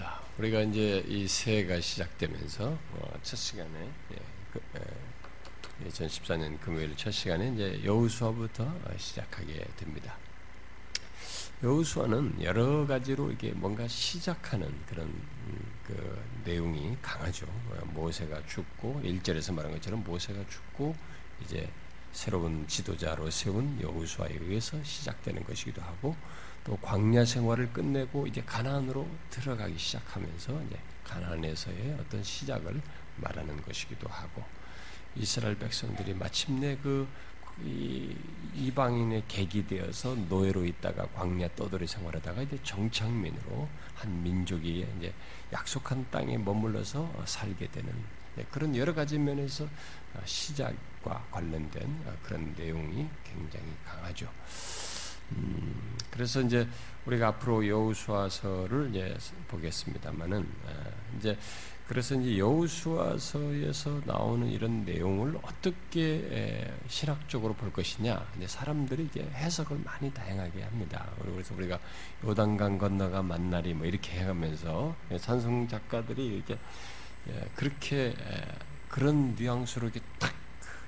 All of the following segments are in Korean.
자, 우리가 이제 이 새해가 시작되면서 어, 첫 시간에 예, 그, 예, 2014년 금요일 첫 시간에 이제 여우수화부터 시작하게 됩니다. 여우수화는 여러 가지로 이게 뭔가 시작하는 그런 음, 그 내용이 강하죠. 어, 모세가 죽고 1절에서 말한 것처럼 모세가 죽고 이제 새로운 지도자로 세운 여우수아에 의해서 시작되는 것이기도 하고 또 광야 생활을 끝내고 이제 가나안으로 들어가기 시작하면서 이제 가나안에서의 어떤 시작을 말하는 것이기도 하고 이스라엘 백성들이 마침내 그 이방인의 객이 되어서 노예로 있다가 광야 떠돌이 생활하다가 이제 정착민으로 한 민족이 이제 약속한 땅에 머물러서 살게 되는 그런 여러 가지 면에서 시작과 관련된 그런 내용이 굉장히 강하죠. 음, 그래서 이제 우리가 앞으로 여우수아서를 이제 보겠습니다만은 이제 그래서 이제 여우수아서에서 나오는 이런 내용을 어떻게 신학적으로 볼 것이냐 이제 사람들이 이제 해석을 많이 다양하게 합니다. 그래서 우리가 요단강 건너가 만날이 뭐 이렇게 해가면서 찬송 작가들이 이렇게 그렇게 그런 뉘앙스로 이렇게 딱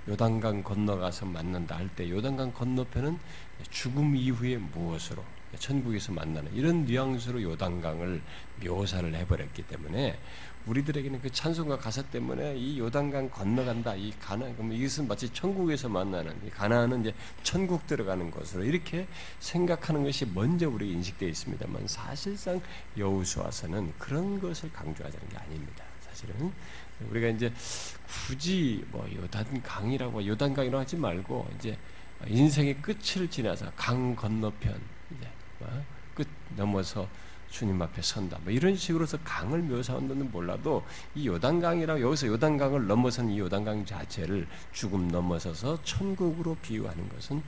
요단강 건너가서 만난다 할 때 요단강 건너편은 죽음 이후에 무엇으로 천국에서 만나는 이런 뉘앙스로 요단강을 묘사를 해버렸기 때문에 우리들에게는 그 찬송과 가사 때문에 이 요단강 건너간다 이 가나 그럼 이것은 마치 천국에서 만나는 이 가나는 이제 천국 들어가는 것으로 이렇게 생각하는 것이 먼저 우리 인식되어 있습니다만 사실상 여우수와서는 그런 것을 강조하자는 게 아닙니다. 사실은 우리가 이제 굳이 뭐 요단강이라고 요단강이라고 하지 말고 이제 인생의 끝을 지나서 강 건너편 이제 뭐끝 넘어서 주님 앞에 선다. 뭐 이런 식으로서 강을 묘사한다는 몰라도 이 요단강이라고 여기서 요단강을 넘어선 이 요단강 자체를 죽음 넘어서서 천국으로 비유하는 것은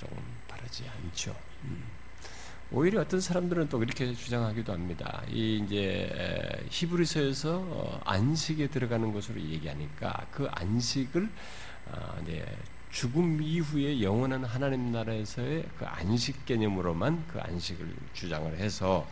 조금 바르지 않죠. 음. 오히려 어떤 사람들은 또 이렇게 주장하기도 합니다. 이 이제 히브리서에서 어, 안식에 들어가는 것으로 얘기하니까 그 안식을 어, 이제 죽음 이후에 영원한 하나님 나라에서의 그 안식 개념으로만 그 안식을 주장을 해서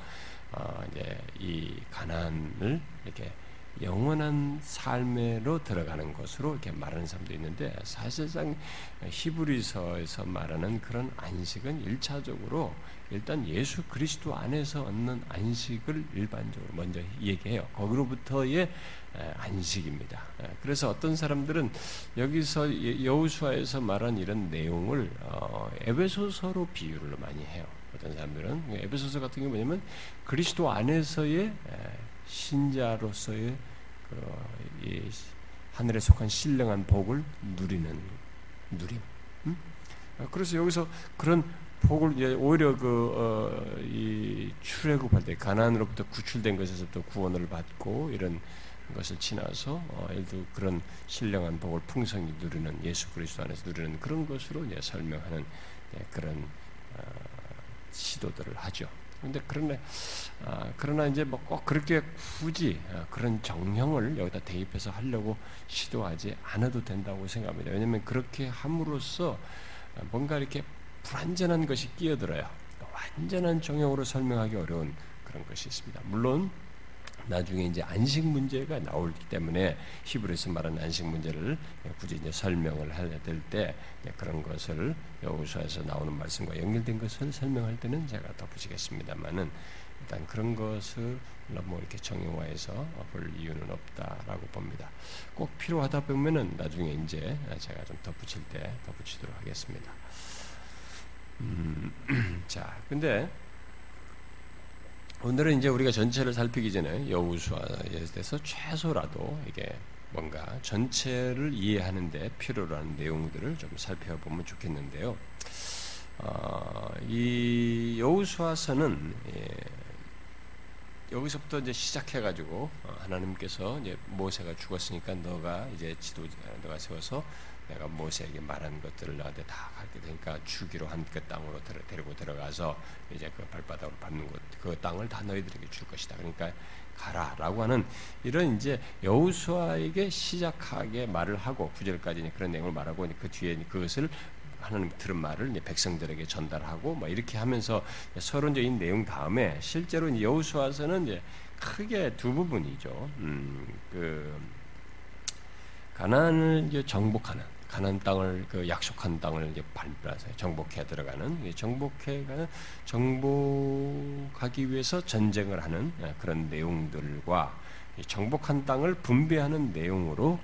어 이제 이 가난을 이렇게 영원한 삶으로 들어가는 것으로 이렇게 말하는 사람도 있는데 사실상 히브리서에서 말하는 그런 안식은 일차적으로 일단 예수 그리스도 안에서 얻는 안식을 일반적으로 먼저 얘기해요. 거기로부터의 안식입니다. 그래서 어떤 사람들은 여기서 예, 여우수아에서 말한 이런 내용을 어, 에베소서로 비유를 많이 해요. 어떤 사람들은 에베소서 같은 게 뭐냐면 그리스도 안에서의 신자로서의 그 하늘에 속한 신령한 복을 누리는 누림. 음? 그래서 여기서 그런 복을 오히려 그이 어, 출애굽할 때 가나안으로부터 구출된 것에서부터 구원을 받고 이런 것을 지나서 어, 예를 그런 신령한 복을 풍성히 누리는 예수 그리스도 안에서 누리는 그런 것으로 이제 설명하는 네, 그런 어, 시도들을 하죠. 근데 그러나 아, 그러나 이제 뭐 꼭 그렇게 굳이 아, 그런 정형을 여기다 대입해서 하려고 시도하지 않아도 된다고 생각합니다. 왜냐하면 그렇게 함으로써 뭔가 이렇게 불완전한 것이 끼어들어요. 완전한 정형으로 설명하기 어려운 그런 것이 있습니다. 물론 나중에 이제 안식 문제가 나오기 때문에 히브리서 말하는 안식 문제를 굳이 이제 설명을 할때 그런 것을 여호수아에서 나오는 말씀과 연결된 것을 설명할 때는 제가 덧붙이겠습니다만은 일단 그런 것을 너무 이렇게 정형화해서 볼 이유는 없다라고 봅니다. 꼭 필요하다 보면은 나중에 이제 제가 좀 덧붙일 때 덧붙이도록 하겠습니다. 음, 자, 근데 오늘은 이제 우리가 전체를 살피기 전에 여우수아에 대해서 최소라도 이게 뭔가 전체를 이해하는데 필요로 하는 내용들을 좀 살펴보면 좋겠는데요. 어, 이 여우수아서는 예, 여기서부터 이제 시작해가지고 어, 하나님께서 이제 모세가 죽었으니까 너가 이제 지도 너가 세워서 내가 모세에게 말한 것들을 너한테 다 하게 되니까 주기로 한 그 땅으로 데리고 들어가서 이제 그 발바닥으로 밟는 것, 그 땅을 다 너희들에게 줄 것이다. 그러니까 가라라고 하는 이런 이제 여우수아에게 시작하게 말을 하고 구절까지 그런 내용을 말하고 그 뒤에 그것을 하나님 들은 말을 이제 백성들에게 전달하고 뭐 이렇게 하면서 서론적인 내용 다음에 실제로 여호수아서는 이제 크게 두 부분이죠. 음, 그 가나안을 이제 정복하는 가나안 땅을 그 약속한 땅을 이제 발표하세요. 정복해 들어가는 정복해 가는 정복하기 위해서 전쟁을 하는 예, 그런 내용들과 정복한 땅을 분배하는 내용으로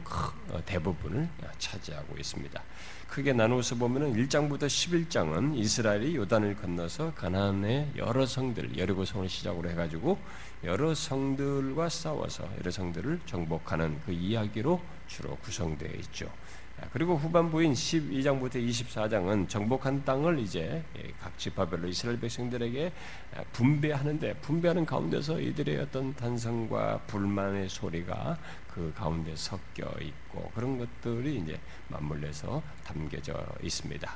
어, 대부분을 차지하고 있습니다. 크게 나누어서 보면은 1장부터 11장은 이스라엘이 요단을 건너서 가나안의 여러 성들, 여리고 성을 시작으로 해 가지고 여러 성들과 싸워서 여러 성들을 정복하는 그 이야기로 주로 구성되어 있죠. 그리고 후반부인 12장부터 24장은 정복한 땅을 이제 각 지파별로 이스라엘 백성들에게 분배하는데 분배하는 가운데서 이들의 어떤 탄성과 불만의 소리가 그 가운데 섞여 있고 그런 것들이 이제 맞물려서 담겨져 있습니다.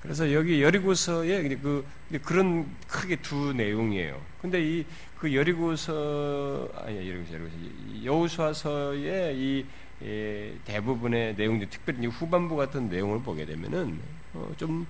그래서 여기 여리고서에 그 그런 크게 두 내용이에요. 근데 이 그 여리고서 아니 여리고서 여호수아서의 이 예, 대부분의 내용들, 특별히 후반부 같은 내용을 보게 되면은 어, 좀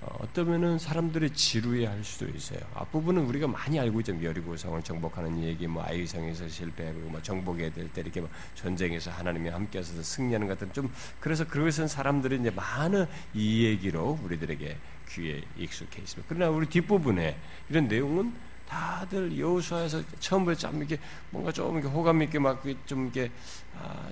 어, 어떠면은 사람들이 지루해할 수도 있어요. 앞부분은 우리가 많이 알고 있죠. 여리고 성을 정복하는 얘기, 뭐 아이성에서 실패하고, 뭐 정복해야 될때 이렇게 뭐 전쟁에서 하나님이 함께하셔서 승리하는 같은 좀 그래서 그것은 사람들이 이제 많은 이 얘기로 우리들에게 귀에 익숙해 있습니다. 그러나 우리 뒷부분에 이런 내용은 다들 여호수아에서 처음부터 참 이렇게 뭔가 좀 이렇게 호감 있게 막 좀 이렇게 아,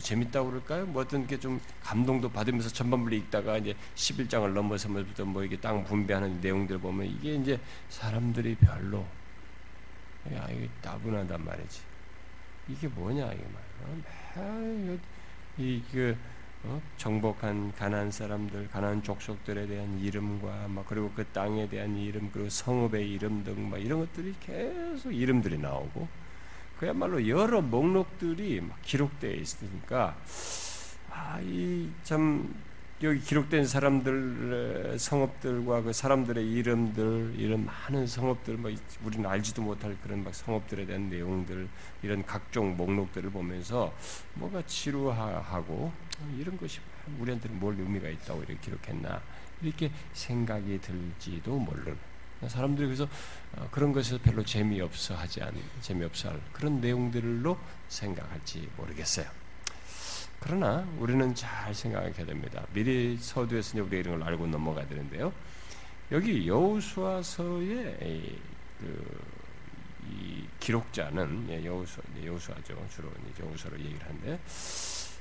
재밌다고 그럴까요? 뭐 어떤 게 좀 감동도 받으면서 전반부를 읽다가 이제 11장을 넘어서면서 뭐 이게 땅 분배하는 내용들 보면 이게 이제 사람들이 별로 야 이게 따분하단 말이지. 이게 뭐냐 이게 말이야. 이그 어? 정복한 가난 사람들, 가난 족속들에 대한 이름과 막 그리고 그 땅에 대한 이름 그리고 성읍의 이름 등 막 이런 것들이 계속 이름들이 나오고 그야말로 여러 목록들이 막 기록되어 있으니까 아, 이참 여기 기록된 사람들 성업들과 그 사람들의 이름들 이런 많은 성업들 뭐 우리는 알지도 못할 그런 막 성업들에 대한 내용들 이런 각종 목록들을 보면서 뭐가 지루하고 이런 것이 우리한테는 뭘 의미가 있다고 이렇게 기록했나 이렇게 생각이 들지도 모르는 사람들이 그래서 어, 그런 것에서 별로 재미없어 하지 않, 재미없어 할 그런 내용들로 생각할지 모르겠어요. 그러나 우리는 잘 생각하게 됩니다. 미리 서두에서 우리 이런 걸 알고 넘어가야 되는데요. 여기 여호수아서의 그, 이 기록자는 예, 여호수 여호수아죠 주로 여호수아로 얘기를 하는데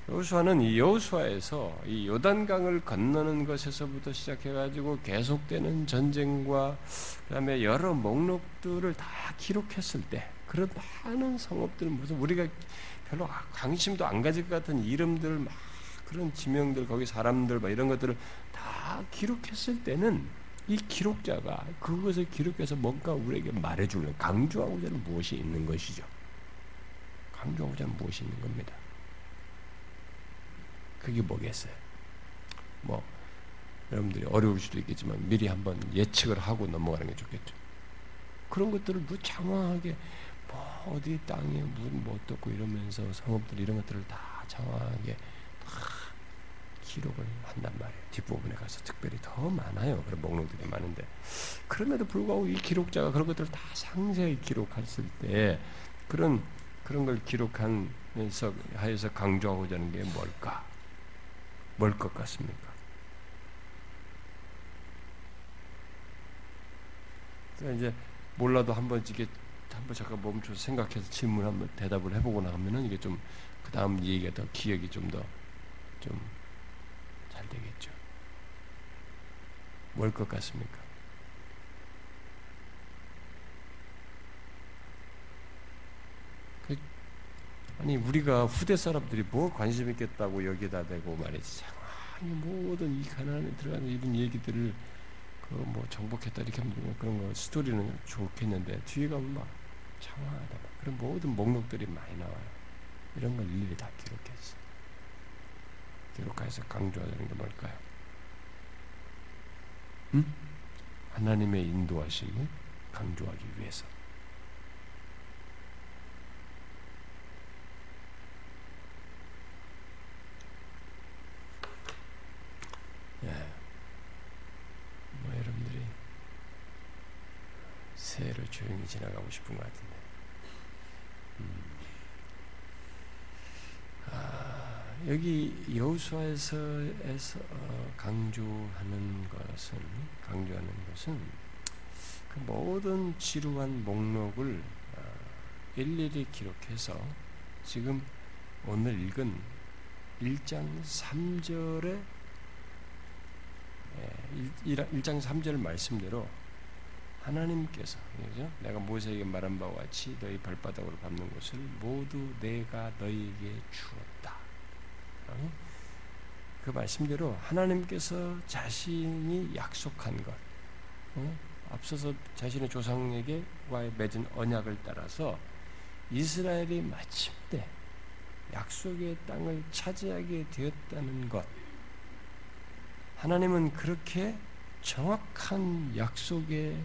여호수아는 이 여호수아에서 이 요단강을 건너는 것에서부터 시작해 가지고 계속되는 전쟁과 그다음에 여러 목록들을 다 기록했을 때 그런 많은 성업들 무슨 우리가 별로 관심도 안 가질 것 같은 이름들 막 그런 지명들 거기 사람들 막 이런 것들을 다 기록했을 때는 이 기록자가 그것을 기록해서 뭔가 우리에게 말해주는 강조하고자 하는 무엇이 있는 것이죠. 강조하고자 하는 무엇이 있는 겁니다. 그게 뭐겠어요? 뭐 여러분들이 어려울 수도 있겠지만 미리 한번 예측을 하고 넘어가는 게 좋겠죠. 그런 것들을 뭐 장황하게 뭐 어디 땅에 무슨 뭐 어떻고 이러면서 상업들 이런 것들을 다 장황하게 다 기록을 한단 말이에요. 뒷부분에 가서 특별히 더 많아요. 그런 목록들이 많은데 그럼에도 불구하고 이 기록자가 그런 것들을 다 상세히 기록했을 때 그런 그런 걸 기록하면서 하여서 강조하고자 하는 게 뭘까? 뭘 것 같습니까? 이제 몰라도 한번 이게 한번 잠깐 멈춰서 생각해서 질문 한번 대답을 해보고 나면은 이게 좀 그 다음 얘기가 더 기억이 좀 더 좀 잘 되겠죠. 뭘 것 같습니까? 아니 우리가 후대 사람들이 뭐 관심 있겠다고 여기다 대고 말이지 아니 모든 이 가난에 들어가는 이런 얘기들을 그 뭐 정복했다 이렇게 하면 그런 거 스토리는 좋겠는데 뒤에 가면 막 장황하다 막 그런 모든 목록들이 많이 나와요 이런 걸 일일이 다 기록했어 기록해서 강조하는 게 뭘까요? 음? 하나님의 인도하심을 강조하기 위해서 예. 새해를 조용히 지나가고 싶은 것 같은데. 음. 아, 여기 여호수아에서 어, 강조하는 것은 강조하는 것은 그 모든 지루한 목록을 어, 일일이 기록해서 지금 오늘 읽은 1장 3절에 1장 3절 말씀대로 하나님께서 그죠? 내가 모세에게 말한 바와 같이 너희 발바닥으로 밟는 것을 모두 내가 너희에게 주었다. 어? 그 말씀대로 하나님께서 자신이 약속한 것, 어? 앞서서 자신의 조상에게 맺은 언약을 따라서 이스라엘이 마침내 약속의 땅을 차지하게 되었다는 것. 하나님은 그렇게 정확한 약속의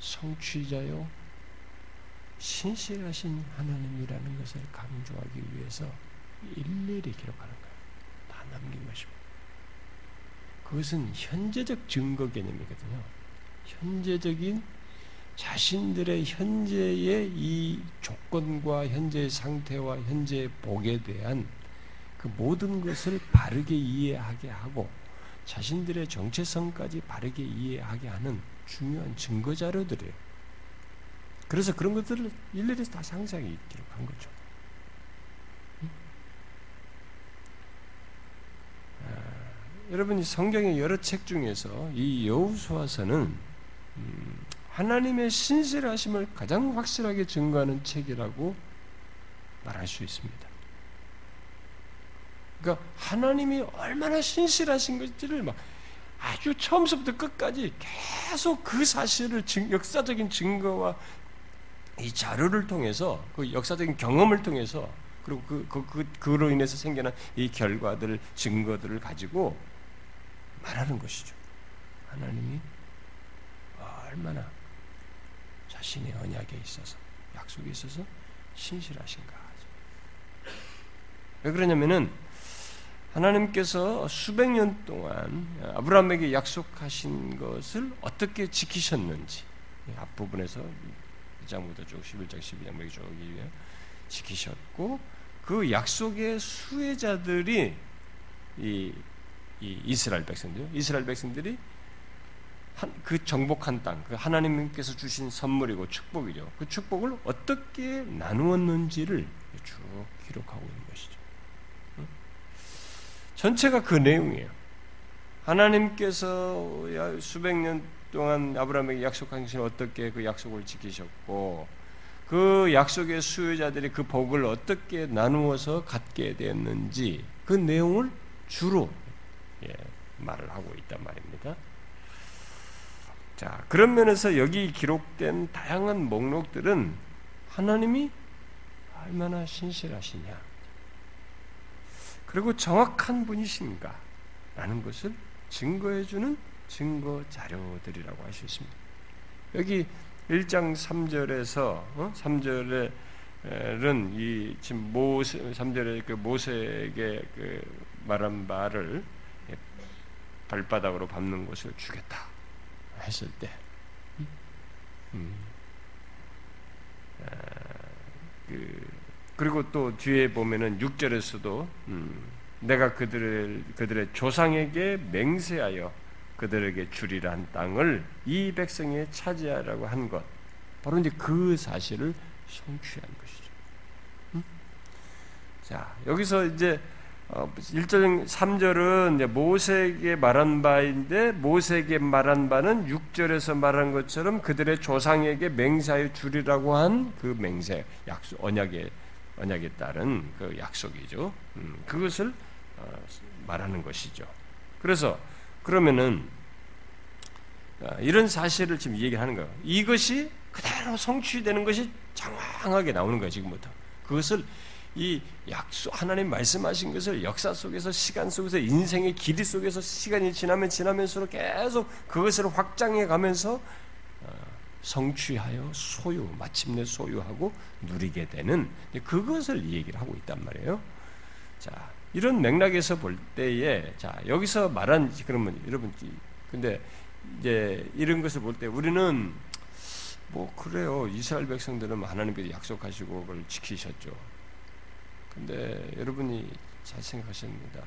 성취자요, 신실하신 하나님이라는 것을 강조하기 위해서 일일이 기록하는 거예요. 다 남긴 것입니다. 그것은 현재적 증거 개념이거든요. 현재적인 자신들의 현재의 이 조건과 현재의 상태와 현재의 복에 대한 그 모든 것을 바르게 이해하게 하고 자신들의 정체성까지 바르게 이해하게 하는 중요한 증거 자료들이에요. 그래서 그런 것들을 일일이 다 상세하게 기록한 거죠. 아, 여러분이 성경의 여러 책 중에서 이 여호수아서는 음, 하나님의 신실하심을 가장 확실하게 증거하는 책이라고 말할 수 있습니다. 그러니까 하나님이 얼마나 신실하신 것지를 막 아주 처음부터 끝까지 계속 그 사실을 증, 역사적인 증거와 이 자료를 통해서 그 역사적인 경험을 통해서 그리고 그, 그, 그, 그로 인해서 생겨난 이 결과들, 증거들을 가지고 말하는 것이죠. 하나님이 얼마나 자신의 언약에 있어서, 약속에 있어서 신실하신가. 왜 그러냐면은 하나님께서 수백 년 동안 아브라함에게 약속하신 것을 어떻게 지키셨는지 앞부분에서 1장부터 쭉 11장 12장 쭉 지키셨고 그 약속의 수혜자들이 이, 이 이스라엘 백성들 이스라엘 백성들이 한, 그 정복한 땅, 그 하나님께서 주신 선물이고 축복이죠. 그 축복을 어떻게 나누었는지를 쭉 기록하고 있는 것이죠. 전체가 그 내용이에요. 하나님께서 수백 년 동안 아브라함에게 약속한 것을 어떻게 그 약속을 지키셨고 그 약속의 수요자들이 그 복을 어떻게 나누어서 갖게 되었는지 그 내용을 주로 예, 말을 하고 있단 말입니다. 자, 그런 면에서 여기 기록된 다양한 목록들은 하나님이 얼마나 신실하시냐, 그리고 정확한 분이신가 라는 것을 증거해주는 증거 자료들이라고 할 수 있습니다. 여기 1장 3절에서 어? 3절에는 이 지금 모세 3절에 그 모세에게 그 말한 바를 발바닥으로 밟는 것을 주겠다 했을 때 음, 아, 그 그리고 또 뒤에 보면은 6절에서도 음, 내가 그들을 그들의 조상에게 맹세하여 그들에게 주리란 땅을 이 백성에 차지하라고 한 것. 바로 이제 그 사실을 성취한 것이죠. 음? 자, 여기서 이제 1절 어, 3절은 이제 모세에게 말한 바인데 모세에게 말한 바는 6절에서 말한 것처럼 그들의 조상에게 맹세하여 주리라고 한 그 맹세, 약속, 언약의 언약에 따른 그 약속이죠. 음, 그것을 어, 말하는 것이죠. 그래서 그러면은 어, 이런 사실을 지금 얘기하는 거예요. 이것이 그대로 성취되는 것이 장황하게 나오는 거예요. 지금부터 그것을 이 약속 하나님 말씀하신 것을 역사 속에서 시간 속에서 인생의 길이 속에서 시간이 지나면 지나면서록 계속 그것을 확장해 가면서 성취하여 소유, 마침내 소유하고 누리게 되는 그것을 얘기를 하고 있단 말이에요. 자, 이런 맥락에서 볼 때에 자, 여기서 말한 그러면 여러분 근데 이제 이런 것을 볼 때 우리는 뭐 그래요. 이스라엘 백성들은 하나님께서 약속하시고 그걸 지키셨죠. 근데 여러분이 잘 생각하십니다.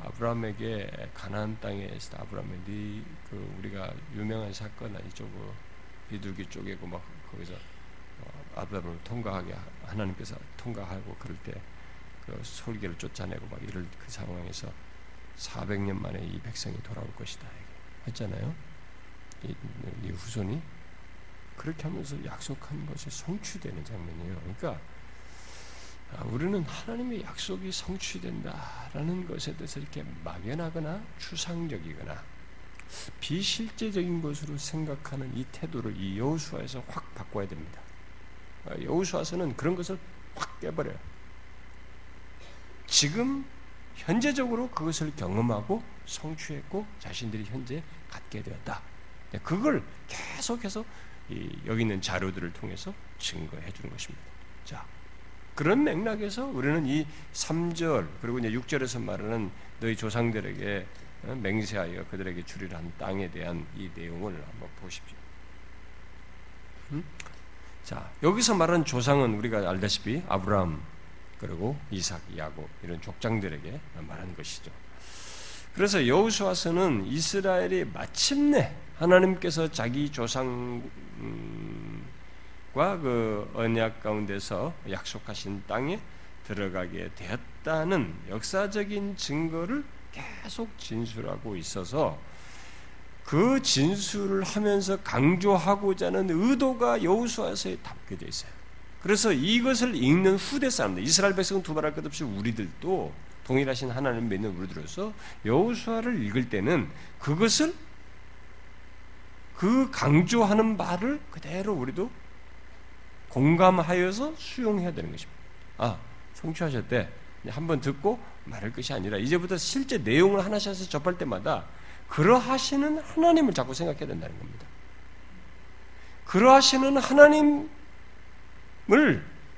아브라함에게 가나안 땅에 아브라함의 네그 우리가 유명한 사건 아니죠. 그 비둘기 쪼개고 막 거기서 어, 아브라함을 통과하게 하나님께서 통과하고 그럴 때 그 솔개를 쫓아내고 막 이럴 그 상황에서 400년 만에 이 백성이 돌아올 것이다 했잖아요. 이, 이 후손이 그렇게 하면서 약속한 것이 성취되는 장면이에요. 그러니까 아, 우리는 하나님의 약속이 성취된다라는 것에 대해서 이렇게 막연하거나 추상적이거나 비실제적인 것으로 생각하는 이 태도를 이 여호수아에서 확 바꿔야 됩니다. 아, 여호수아서는 그런 것을 확 깨버려요. 지금 현재적으로 그것을 경험하고 성취했고 자신들이 현재 갖게 되었다. 네, 그걸 계속해서 여기 있는 자료들을 통해서 증거해 주는 것입니다. 자, 그런 맥락에서 우리는 이 3절 그리고 이제 6절에서 말하는 너희 조상들에게 어, 맹세하여 그들에게 주리라 한 땅에 대한 이 내용을 한번 보십시오. 음? 자, 여기서 말하는 조상은 우리가 알다시피 아브라함 그리고 이삭, 야곱 이런 족장들에게 말하는 것이죠. 그래서 여호수아서는 이스라엘이 마침내 하나님께서 자기 조상 그 언약 가운데서 약속하신 땅에 들어가게 되었다는 역사적인 증거를 계속 진술하고 있어서 그 진술을 하면서 강조하고자 하는 의도가 여호수아서에 담겨 져 있어요. 그래서 이것을 읽는 후대 사람들, 이스라엘 백성은 두말할 것 없이 우리들도 동일하신 하나님 믿는 우리들로서 여호수아를 읽을 때는 그것을 그 강조하는 말을 그대로 우리도 공감하여서 수용해야 되는 것입니다. 아, 성취하셨대. 한번 듣고 말할 것이 아니라 이제부터 실제 내용을 하나씩 접할 때마다 그러하시는 하나님을 자꾸 생각해야 된다는 겁니다. 그러하시는 하나님을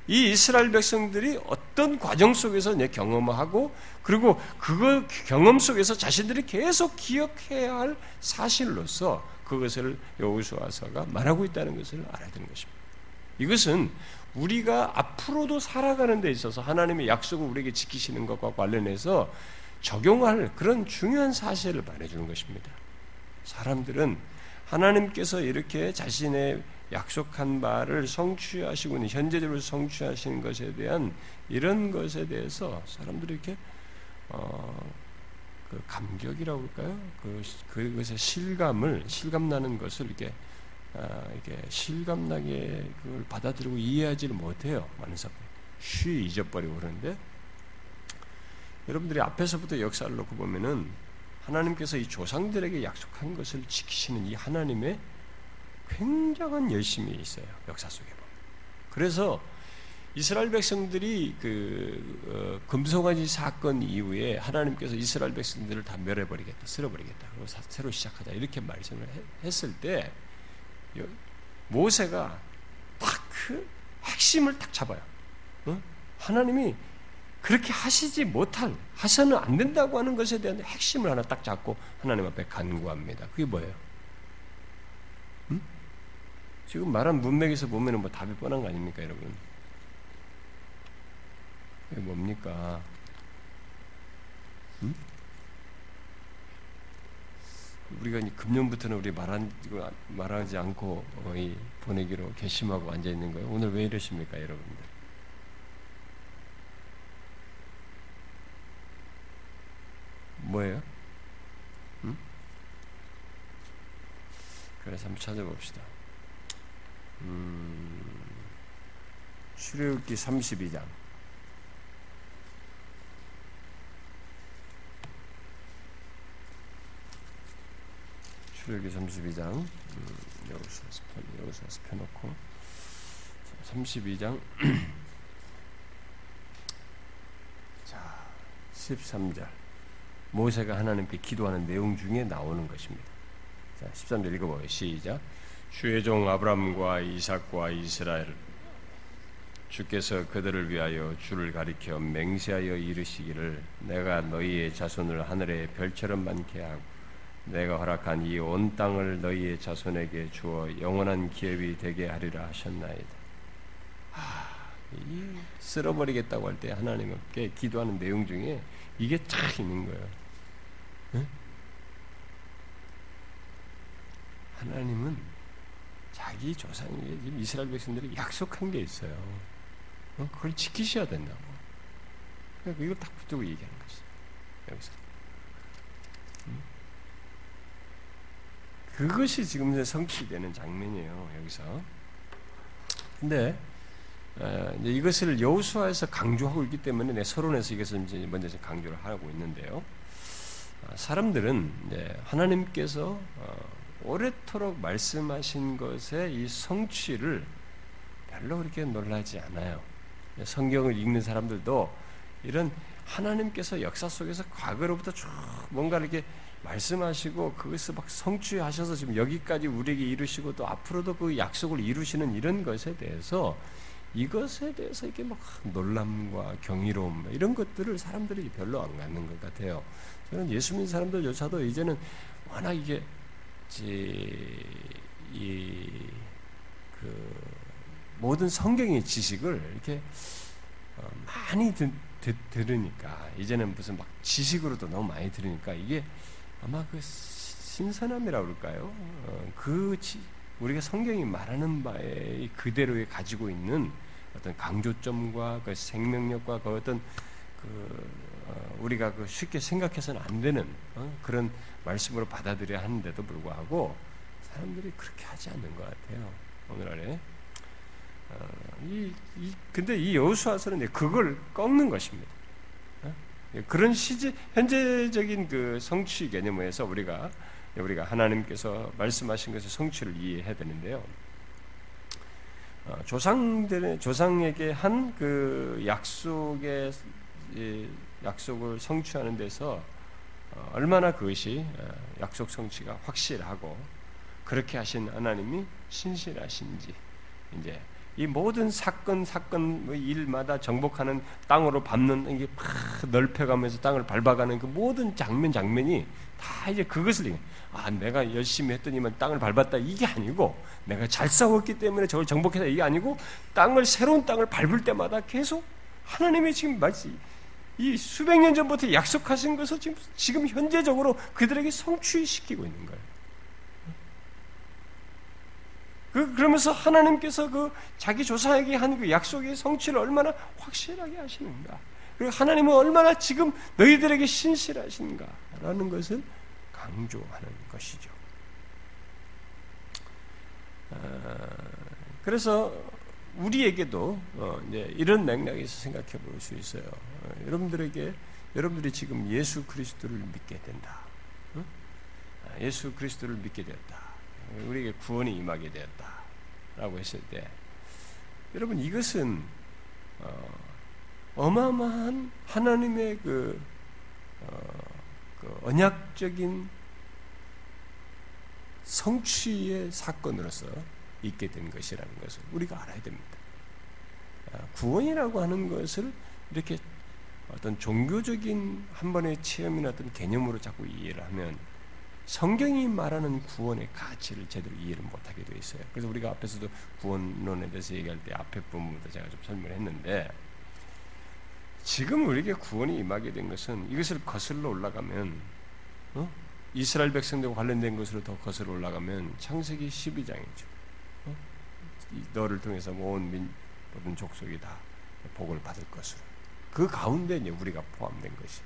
이 이스라엘 백성들이 어떤 과정 속에서 경험하고 그리고 그거 경험 속에서 자신들이 계속 기억해야 할 사실로서 그것을 여호수아서가 말하고 있다는 것을 알아야 되는 것입니다. 이것은 우리가 앞으로도 살아가는 데 있어서 하나님의 약속을 우리에게 지키시는 것과 관련해서 적용할 그런 중요한 사실을 말해주는 것입니다. 사람들은 하나님께서 이렇게 자신의 약속한 바를 성취하시고 현재적으로 성취하시는 것에 대한 이런 것에 대해서 사람들이 이렇게 어, 그 감격이라고 할까요? 그 그것의 실감을 실감나는 것을 이렇게 아, 이게 실감나게 그걸 받아들이고 이해하지를 못해요. 많은 사람들이 쉬 잊어버리고 그러는데 여러분들이 앞에서부터 역사를 놓고 보면은 하나님께서 이 조상들에게 약속한 것을 지키시는 이 하나님의 굉장한 열심이 있어요. 역사 속에 보면. 그래서 이스라엘 백성들이 그 어, 금송아지 사건 이후에 하나님께서 이스라엘 백성들을 다 멸해버리겠다, 쓸어버리겠다, 그리고 새로 시작하자 이렇게 말씀을 했을 때 모세가 딱 그 핵심을 딱 잡아요. 어? 하나님이 그렇게 하시지 못할, 하셔는 안 된다고 하는 것에 대한 핵심을 하나 딱 잡고 하나님 앞에 간구합니다. 그게 뭐예요? 음? 지금 말한 문맥에서 보면 뭐 답이 뻔한 거 아닙니까, 여러분? 그게 뭡니까? 음? 우리가 금년부터는 우리 말한, 말하지 않고 거의 보내기로 결심하고 앉아 있는 거예요. 오늘 왜 이러십니까, 여러분들? 뭐예요? 응? 그래서 한번 찾아봅시다. 음, 출애굽기 32장. 출애기 32장 음, 여기서 여기서 펴놓고 32장 자 13절 모세가 하나님께 기도하는 내용 중에 나오는 것입니다. 자 13절 읽어봐요. 시작 주의 종 아브람과 이삭과 이스라엘 주께서 그들을 위하여 주를 가리켜 맹세하여 이르시기를 내가 너희의 자손을 하늘의 별처럼 많게 하고 내가 허락한 이 온 땅을 너희의 자손에게 주어 영원한 기업이 되게 하리라 하셨나이다. 아, 이 쓸어버리겠다고 할 때 하나님께 기도하는 내용 중에 이게 딱 있는 거예요. 응? 하나님은 자기 조상에게 이스라엘 백성들이 약속한 게 있어요. 어? 그걸 지키셔야 된다고. 그러니까 이걸 딱 붙들고 얘기하는 거지. 여기서. 그것이 지금 성취되는 장면이에요. 여기서. 근데 이제 이것을 여호수아에서 강조하고 있기 때문에 내 서론에서 이것을 이제 먼저 강조를 하고 있는데요. 아, 사람들은 하나님께서 어, 오래도록 말씀하신 것의 이 성취를 별로 그렇게 놀라지 않아요. 성경을 읽는 사람들도 이런 하나님께서 역사 속에서 과거로부터 쭉 뭔가 이렇게 말씀하시고 그것을 막 성취하셔서 지금 여기까지 우리에게 이루시고 또 앞으로도 그 약속을 이루시는 이런 것에 대해서 이것에 대해서 이게 막 놀람과 경이로움 이런 것들을 사람들이 별로 안 갖는 것 같아요. 저는 예수 믿는 사람들조차도 이제는 워낙 이게 이그 모든 성경의 지식을 이렇게 어, 많이 듣, 듣, 들으니까 이제는 무슨 막 지식으로도 너무 많이 들으니까 이게 아마 그 신선함이라 그럴까요? 어, 그 지, 우리가 성경이 말하는 바에 그대로에 가지고 있는 어떤 강조점과 그 생명력과 그 어떤 그 어, 우리가 그 쉽게 생각해서는 안 되는 어, 그런 말씀으로 받아들여야 하는데도 불구하고 사람들이 그렇게 하지 않는 것 같아요. 오늘날에 어, 이, 이, 근데 이 여호수아서는 그걸 꺾는 것입니다. 어? 그런 시제 현재적인 그 성취 개념에서 우리가 우리가 하나님께서 말씀하신 것의 성취를 이해해야 되는데요. 어, 조상들의 조상에게 한 그 약속의 약속을 성취하는 데서 어, 얼마나 그것이 어, 약속 성취가 확실하고 그렇게 하신 하나님이 신실하신지 이제 이 모든 사건 사건 뭐 일마다 정복하는 땅으로 밟는 이게 막 넓혀가면서 땅을 밟아가는 그 모든 장면 장면이 다 이제 그것을 아 내가 열심히 했더니만 땅을 밟았다 이게 아니고 내가 잘 싸웠기 때문에 저걸 정복했다 이게 아니고 땅을 새로운 땅을 밟을 때마다 계속 하나님의 지금 말씀 이 수백 년 전부터 약속하신 것을 지금 지금 현재적으로 그들에게 성취시키고 있는 거예요. 그, 그러면서 하나님께서 그 자기 조상에게 한 그 약속의 성취를 얼마나 확실하게 하시는가. 그리고 하나님은 얼마나 지금 너희들에게 신실하신가라는 것을 강조하는 것이죠. 아, 그래서 우리에게도 어, 이런 맥락에서 생각해 볼 수 있어요. 어, 여러분들에게 여러분들이 지금 예수 그리스도를 믿게 된다. 어? 아, 예수 그리스도를 믿게 되었다. 우리에게 구원이 임하게 되었다라고 했을 때 여러분 이것은 어, 마어마한 하나님의 그, 어, 그 언약적인 성취의 사건으로서 있게 된 것이라는 것을 우리가 알아야 됩니다. 아, 구원이라고 하는 것을 이렇게 어떤 종교적인 한 번의 체험이나 어떤 개념으로 자꾸 이해를 하면 성경이 말하는 구원의 가치를 제대로 이해를 못하게 되어 있어요. 그래서 우리가 앞에서도 구원론에 대해서 얘기할 때 앞에 부분부터 제가 좀 설명했는데 지금 우리에게 구원이 임하게 된 것은 이것을 거슬러 올라가면 어? 이스라엘 백성들과 관련된 것으로 더 거슬러 올라가면 창세기 12장이죠. 어? 너를 통해서 온 민, 모든 족속이 다 복을 받을 것으로. 그 가운데 이제 우리가 포함된 것이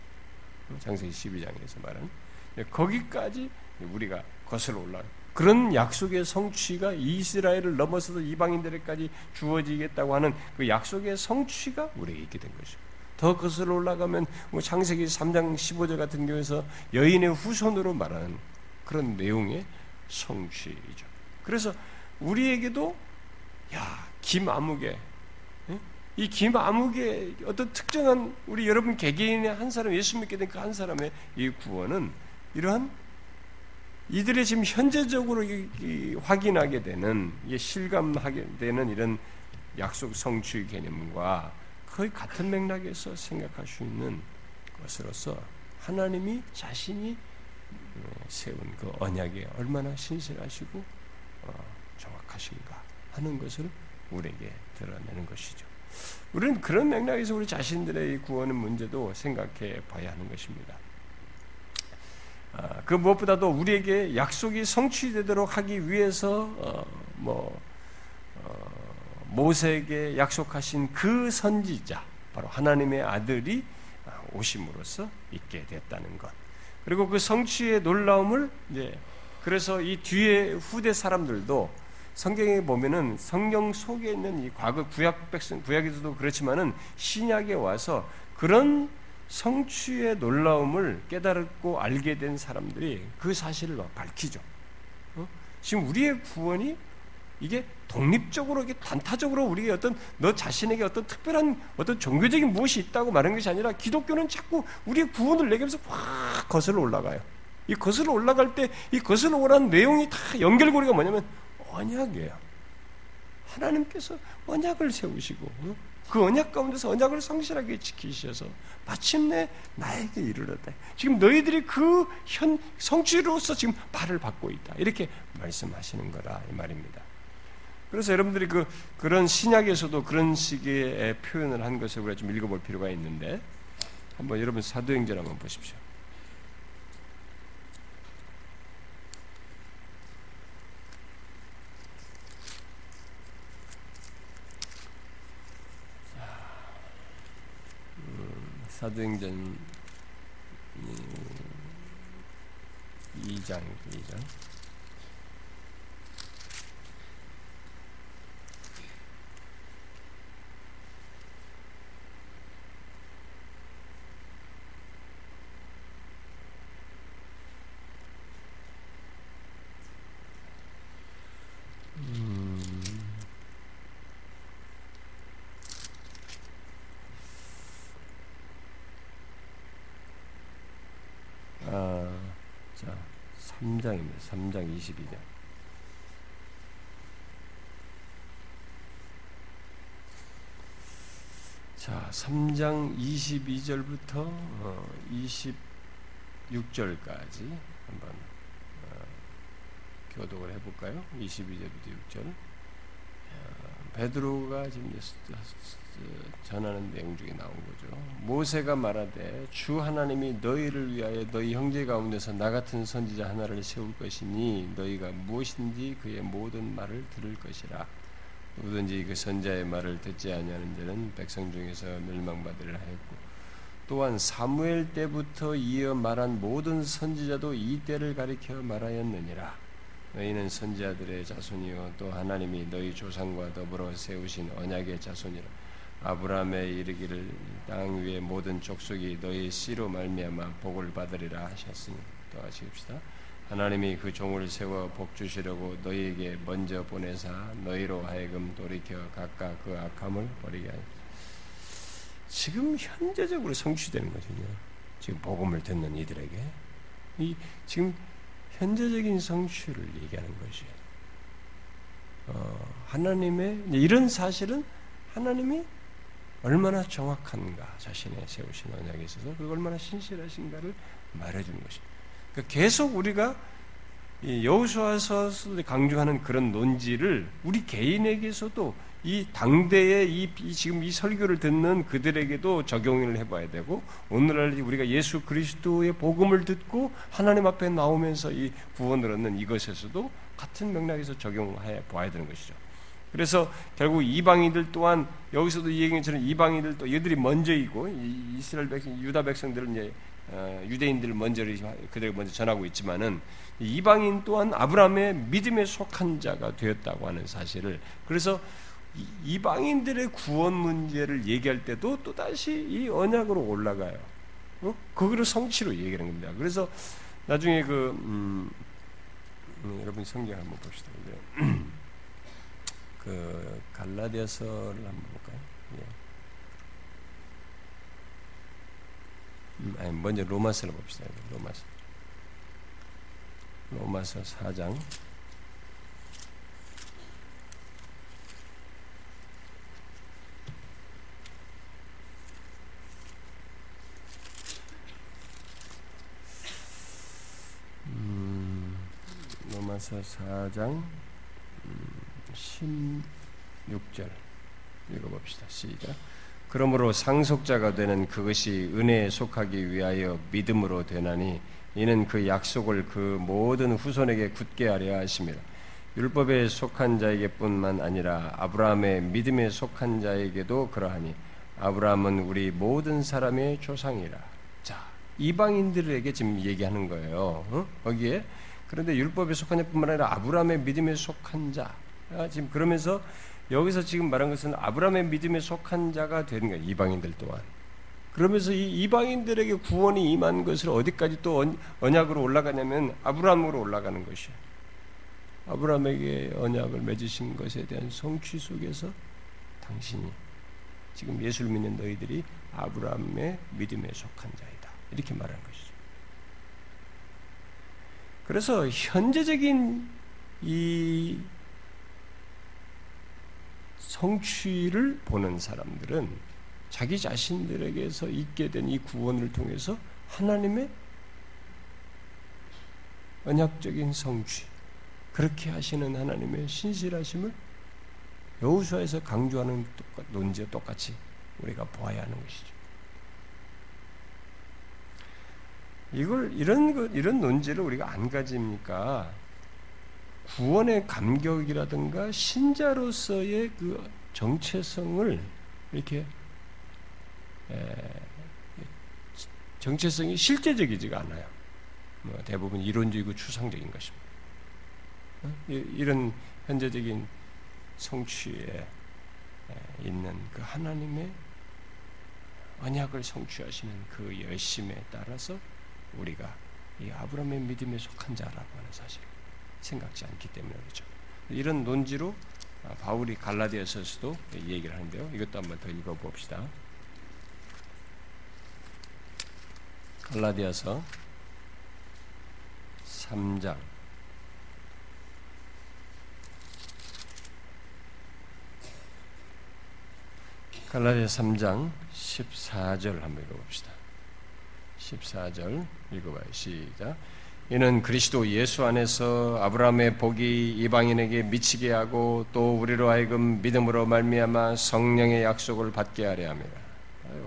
어? 창세기 12장에서 말하는 예, 거기까지 우리가 거슬러 올라 그런 약속의 성취가 이스라엘을 넘어서서 이방인들에까지 주어지겠다고 하는 그 약속의 성취가 우리에게 있게 된 것이죠. 더 거슬러 올라가면 뭐 창세기 3장 15절 같은 경우에서 여인의 후손으로 말하는 그런 내용의 성취이죠. 그래서 우리에게도 야 김아무개 예? 이 김아무개 어떤 특정한 우리 여러분 개개인의 한 사람 예수 믿게 된 그 한 사람의 이 구원은 이러한 이들의 지금 현재적으로 확인하게 되는 실감하게 되는 이런 약속 성취 개념과 거의 같은 맥락에서 생각할 수 있는 것으로서 하나님이 자신이 세운 그 언약이 얼마나 신실하시고 어, 정확하신가 하는 것을 우리에게 드러내는 것이죠. 우리는 그런 맥락에서 우리 자신들의 구원의 문제도 생각해 봐야 하는 것입니다. 아, 그 무엇보다도 우리에게 약속이 성취되도록 하기 위해서 어, 뭐 어, 모세에게 약속하신 그 선지자 바로 하나님의 아들이 오심으로써 있게 됐다는 것. 그리고 그 성취의 놀라움을 이제 그래서 이 뒤에 후대 사람들도 성경에 보면은 성경 속에 있는 이 과거 구약 백성 구약에서도 그렇지만은 신약에 와서 그런 성취의 놀라움을 깨달고 알게 된 사람들이 그 사실을 밝히죠. 어? 지금 우리의 구원이 이게 독립적으로 이게 단타적으로 우리의 어떤 너 자신에게 어떤 특별한 어떤 종교적인 무엇이 있다고 말하는 것이 아니라 기독교는 자꾸 우리의 구원을 내면서 확 거슬러 올라가요. 이 거슬러 올라갈 때 이 거슬러 오라는 내용이 다 연결고리가 뭐냐면 언약이에요. 하나님께서 언약을 세우시고 어? 그 언약 가운데서 언약을 성실하게 지키셔서 마침내 나에게 이르렀다. 지금 너희들이 그 현 성취로서 지금 발을 받고 있다. 이렇게 말씀하시는 거라 이 말입니다. 그래서 여러분들이 그 그런 신약에서도 그런 식의 표현을 한 것을 우리가 좀 읽어볼 필요가 있는데 한번 여러분 사도행전 한번 보십시오. 사도행전 2장 2장 아, 자, 3장입니다. 3장 22장. 자, 3장 22절부터 어, 26절까지 한번 어, 교독을 해볼까요? 22절부터 6절. 어, 베드로가 전하는 내용 중에 나온 거죠. 모세가 말하되 주 하나님이 너희를 위하여 너희 형제 가운데서 나 같은 선지자 하나를 세울 것이니 너희가 무엇인지 그의 모든 말을 들을 것이라. 누구든지 그 선자의 말을 듣지 아니하는 자는 백성 중에서 멸망받으리라 하였고 또한 사무엘 때부터 이어 말한 모든 선지자도 이 때를 가리켜 말하였느니라. 너희는 선지자들의 자손이요 또 하나님이 너희 조상과 더불어 세우신 언약의 자손이라. 아브라함의 이르기를 땅 위의 모든 족속이 너희 씨로 말미암아 복을 받으리라 하셨으니 또 하시옵시다. 하나님이 그 종을 세워 복 주시려고 너희에게 먼저 보내사 너희로 하여금 돌이켜 각각 그 악함을 버리게 하니 지금 현재적으로 성취되는 거거든요. 지금 복음을 듣는 이들에게 이 지금 현재적인 성취를 얘기하는 것이 어, 하나님의 이런 사실은 하나님이 얼마나 정확한가 자신의 세우신 언약에 있어서 그 얼마나 신실하신가를 말해주는 것입니다. 그러니까 계속 우리가 여호수아서 강조하는 그런 논지를 우리 개인에게서도 이 당대의 이, 이, 지금 이 설교를 듣는 그들에게도 적용을 해봐야 되고 오늘날 우리가 예수 그리스도의 복음을 듣고 하나님 앞에 나오면서 이 구원을 얻는 이것에서도 같은 맥락에서 적용해 봐야 되는 것이죠. 그래서 결국 이방인들 또한 여기서도 이 얘기처럼 이방인들도 이들이 먼저이고 이스라엘 백성, 유다 백성들은 이제 어, 유대인들을 먼저 그들을 먼저 전하고 있지만은 이방인 또한 아브라함의 믿음에 속한 자가 되었다고 하는 사실을 그래서 이방인들의 구원 문제를 얘기할 때도 또 다시 이 언약으로 올라가요. 어? 거기를 성취로 얘기하는 겁니다. 그래서 나중에 그 음, 음, 여러분 성경 한번 봅시다. 그 갈라디아서를 한번 볼까요? 예. 음, 아니, 먼저 로마서를 봅시다. 로마서. 로마서 4장 로마서 4장 16절 읽어봅시다. 시작. 그러므로 상속자가 되는 그것이 은혜에 속하기 위하여 믿음으로 되나니 이는 그 약속을 그 모든 후손에게 굳게 하려 하심이라. 율법에 속한 자에게뿐만 아니라 아브라함의 믿음에 속한 자에게도 그러하니 아브라함은 우리 모든 사람의 조상이라. 자, 이방인들에게 지금 얘기하는 거예요. 어? 거기에 그런데 율법에 속한 자뿐만 아니라 아브라함의 믿음에 속한 자. 아, 지금 그러면서 여기서 지금 말한 것은 아브라함의 믿음에 속한 자가 되는 거예요. 이방인들 또한. 그러면서 이 이방인들에게 구원이 임한 것을 어디까지 또 언약으로 올라가냐면 아브라함으로 올라가는 것이에요. 아브라함에게 언약을 맺으신 것에 대한 성취 속에서 당신이 지금 예수를 믿는 너희들이 아브라함의 믿음에 속한 자이다. 이렇게 말한 것이죠. 그래서 현재적인 이 성취를 보는 사람들은 자기 자신들에게서 있게 된 이 구원을 통해서 하나님의 언약적인 성취, 그렇게 하시는 하나님의 신실하심을 여호수아에서 강조하는 논지와 똑같이 우리가 보아야 하는 것이죠. 이걸 이런 이런 논지를 우리가 안 가집니까? 구원의 감격이라든가 신자로서의 그 정체성을 이렇게 정체성이 실제적이지가 않아요. 뭐 대부분 이론적이고 추상적인 것입니다. 어? 이런 현재적인 성취에 있는 그 하나님의 언약을 성취하시는 그 열심에 따라서 우리가 이 아브라함의 믿음에 속한 자라고 하는 사실을 생각지 않기 때문에 그렇죠. 이런 논지로 바울이 갈라디아서에서도 얘기를 하는데요. 이것도 한번 더 읽어봅시다. 갈라디아서 3장 갈라디아 3장 14절 한번 읽어봅시다. 14절 읽어봐요. 시작. 이는 그리스도 예수 안에서 아브라함의 복이 이방인에게 미치게 하고 또 우리로 하여금 믿음으로 말미암아 성령의 약속을 받게 하려 합니다.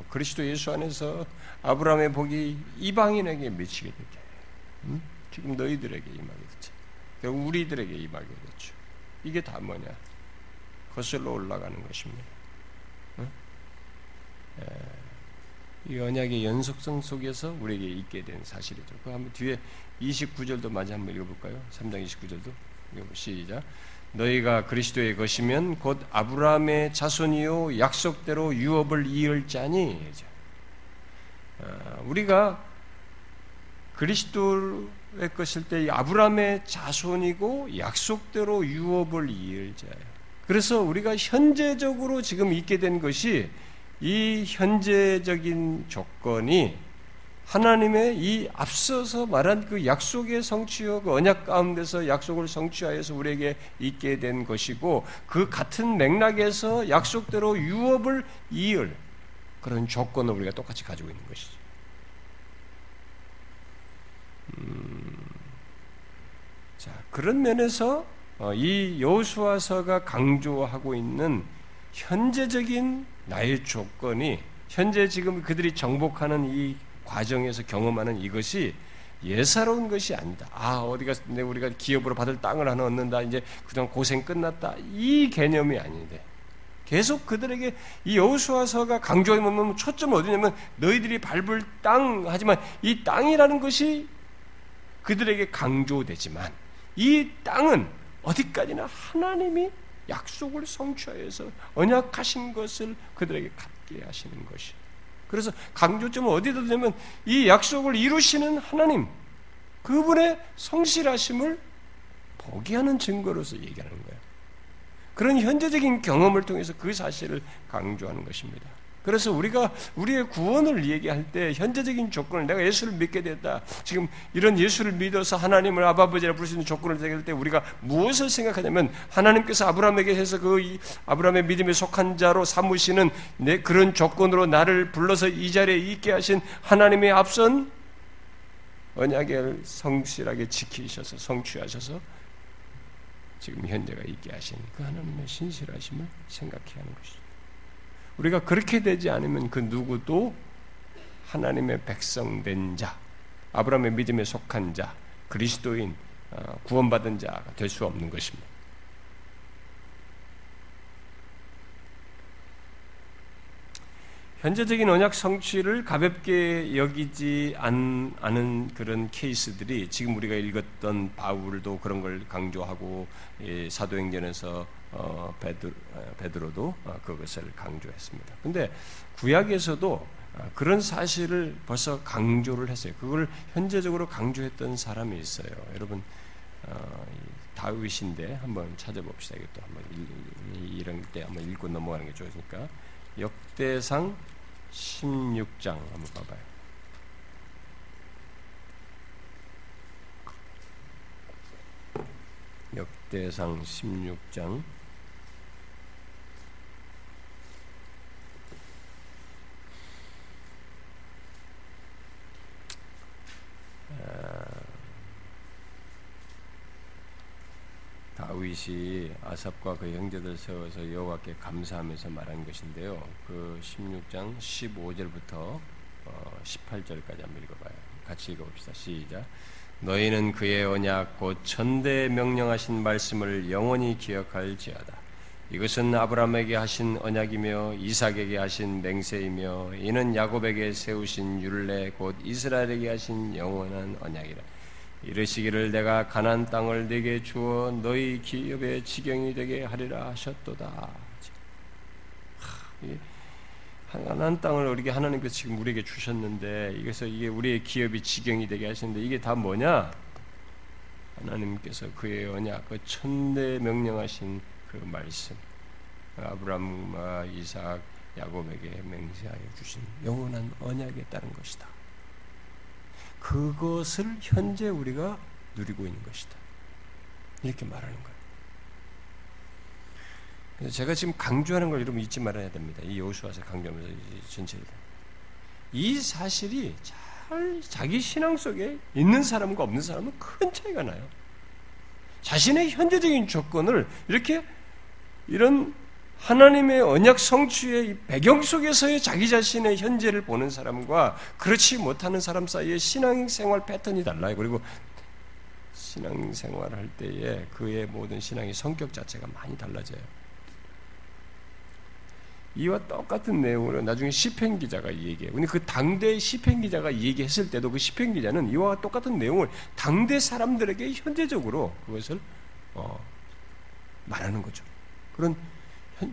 그리스도 예수 안에서 아브라함의 복이 이방인에게 미치게 되게 음? 지금 너희들에게 임하게 됐죠. 우리들에게 임하게 됐죠. 이게 다 뭐냐? 거슬러 올라가는 것입니다. 응? 이 언약의 연속성 속에서 우리에게 있게 된 사실이죠. 그 한번 뒤에 29절도 마저 한번 읽어볼까요? 3장 29절도 시작. 너희가 그리스도의 것이면 곧 아브라함의 자손이요 약속대로 유업을 이을 자니 아, 우리가 그리스도의 것일 때 아브라함의 자손이고 약속대로 유업을 이을 자예요. 그래서 우리가 현재적으로 지금 있게 된 것이 이 현재적인 조건이 하나님의 이 앞서서 말한 그 약속의 성취요, 그 언약 가운데서 약속을 성취하여서 우리에게 있게 된 것이고 그 같은 맥락에서 약속대로 유업을 이을 그런 조건을 우리가 똑같이 가지고 있는 것이죠. 음, 자 그런 면에서 어, 이 여호수아서가 강조하고 있는 현재적인 나의 조건이 현재 지금 그들이 정복하는 이 과정에서 경험하는 이것이 예사로운 것이 아니다. 아, 어디가 우리가 기업으로 받을 땅을 하나 얻는다. 이제 그동안 고생 끝났다. 이 개념이 아닌데. 계속 그들에게 이 여호수아서가 강조하면 초점 어디냐면 너희들이 밟을 땅 하지만 이 땅이라는 것이 그들에게 강조되지만 이 땅은 어디까지나 하나님이 약속을 성취하여서 언약하신 것을 그들에게 갖게 하시는 것이. 그래서 강조점은 어디다 두냐면 이 약속을 이루시는 하나님, 그분의 성실하심을 포기하는 증거로서 얘기하는 거예요. 그런 현재적인 경험을 통해서 그 사실을 강조하는 것입니다. 그래서 우리가 우리의 구원을 얘기할 때 현재적인 조건을 내가 예수를 믿게 됐다. 지금 이런 예수를 믿어서 하나님을 아바버지라 부를 수 있는 조건을 얘기할 때 우리가 무엇을 생각하냐면 하나님께서 아브라함에게 해서 그 아브라함의 믿음에 속한 자로 삼으시는 내 그런 조건으로 나를 불러서 이 자리에 있게 하신 하나님의 앞선 언약을 성실하게 지키셔서 성취하셔서 지금 현재가 있게 하신 그 하나님의 신실하심을 생각해야 하는 것이죠. 우리가 그렇게 되지 않으면 그 누구도 하나님의 백성된 자, 아브라함의 믿음에 속한 자, 그리스도인, 어, 구원받은 자가 될 수 없는 것입니다. 현재적인 언약 성취를 가볍게 여기지 않, 은 그런 케이스들이 지금 우리가 읽었던 바울도 그런 걸 강조하고 사도행전에서 어, 베드, 어, 베드로도 어, 그것을 강조했습니다. 근데 구약에서도 어, 그런 사실을 벌써 강조를 했어요. 그걸 현재적으로 강조했던 사람이 있어요. 여러분 어, 다윗인데 한번 찾아봅시다. 이것도 한번 이런 때 한번 읽고 넘어가는 게 좋으니까 역대상 16장 한번 봐봐요. 역대상 16장 다윗이 아삽과 그 형제들 세워서 여호와께 감사하면서 말한 것인데요. 그 16장 15절부터 18절까지 어, 한번 읽어봐요. 같이 읽어봅시다. 시작. 너희는 그의 언약 곧 천대에 명령하신 말씀을 영원히 기억할지어다. 이것은 아브라함에게 하신 언약이며 이삭에게 하신 맹세이며 이는 야곱에게 세우신 율례 곧 이스라엘에게 하신 영원한 언약이라. 이르시기를 내가 가난 땅을 네게 주어 너희 기업의 지경이 되게 하리라 하셨도다. 가난 땅을 우리에게 하나님께서 지금 우리에게 주셨는데 이래서 이게 우리의 기업이 지경이 되게 하시는데 이게 다 뭐냐? 하나님께서 그의 언약, 그 천대 명령하신 그 말씀, 아브라함과 이삭, 야곱에게 맹세하여 주신 영원한 언약에 따른 것이다. 그것을 현재 우리가 누리고 있는 것이다. 이렇게 말하는 거예요. 그래서 제가 지금 강조하는 걸 여러분 잊지 말아야 됩니다. 이 여호수아서 강조하면서 전체를 이 사실이 잘 자기 신앙 속에 있는 사람과 없는 사람은 큰 차이가 나요. 자신의 현재적인 조건을 이렇게 이런 하나님의 언약 성취의 배경 속에서의 자기 자신의 현재를 보는 사람과 그렇지 못하는 사람 사이의 신앙생활 패턴이 달라요. 그리고 신앙생활을 할 때에 그의 모든 신앙의 성격 자체가 많이 달라져요. 이와 똑같은 내용으로 나중에 시편 기자가 얘기해요. 근데 그 당대 시편 기자가 얘기했을 때도 그 시편 기자는 이와 똑같은 내용을 당대 사람들에게 현재적으로 그것을 어, 말하는 거죠. 그런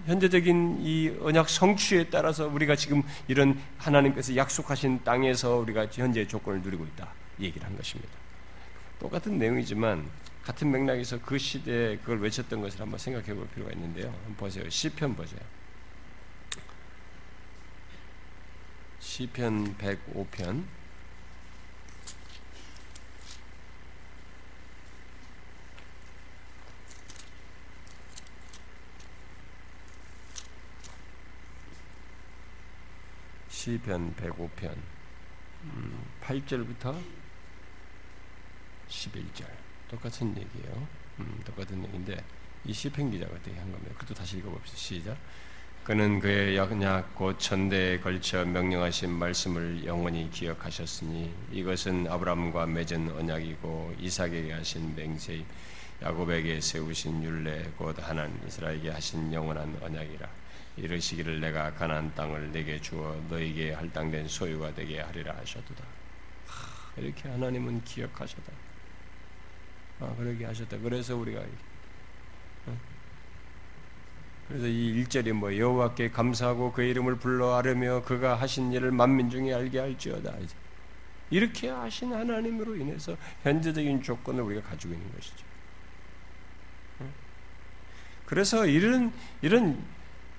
현재적인 이 언약 성취에 따라서 우리가 지금 이런 하나님께서 약속하신 땅에서 우리가 현재 조건을 누리고 있다 얘기를 한 것입니다. 똑같은 내용이지만 같은 맥락에서 그 시대에 그걸 외쳤던 것을 한번 생각해 볼 필요가 있는데요. 한번 보세요. 시편 보세요. 시편 105편 시편 105편 8절부터 11절 똑같은 얘기예요. 음, 똑같은 얘기인데 이 시편 기자가 어떻게 한 겁니다. 그것도 다시 읽어봅시다. 시작. 그는 그의 약약 곧 천대에 걸쳐 명령하신 말씀을 영원히 기억하셨으니 이것은 아브라함과 맺은 언약이고 이삭에게 하신 맹세 야곱에게 세우신 율례 곧 하나님 이스라엘에게 하신 영원한 언약이라 이르시기를 내가 가나안 땅을 내게 주어 너에게 할당된 소유가 되게 하리라 하셨도다. 하, 이렇게 하나님은 기억하셨다. 아, 그러게 하셨다. 그래서 우리가 어? 그래서 이 1절이 뭐 여호와께 감사하고 그 이름을 불러 아뢰며 그가 하신 일을 만민 중에 알게 할지어다. 이렇게 하신 하나님으로 인해서 현재적인 조건을 우리가 가지고 있는 것이죠. 어? 그래서 이런 이런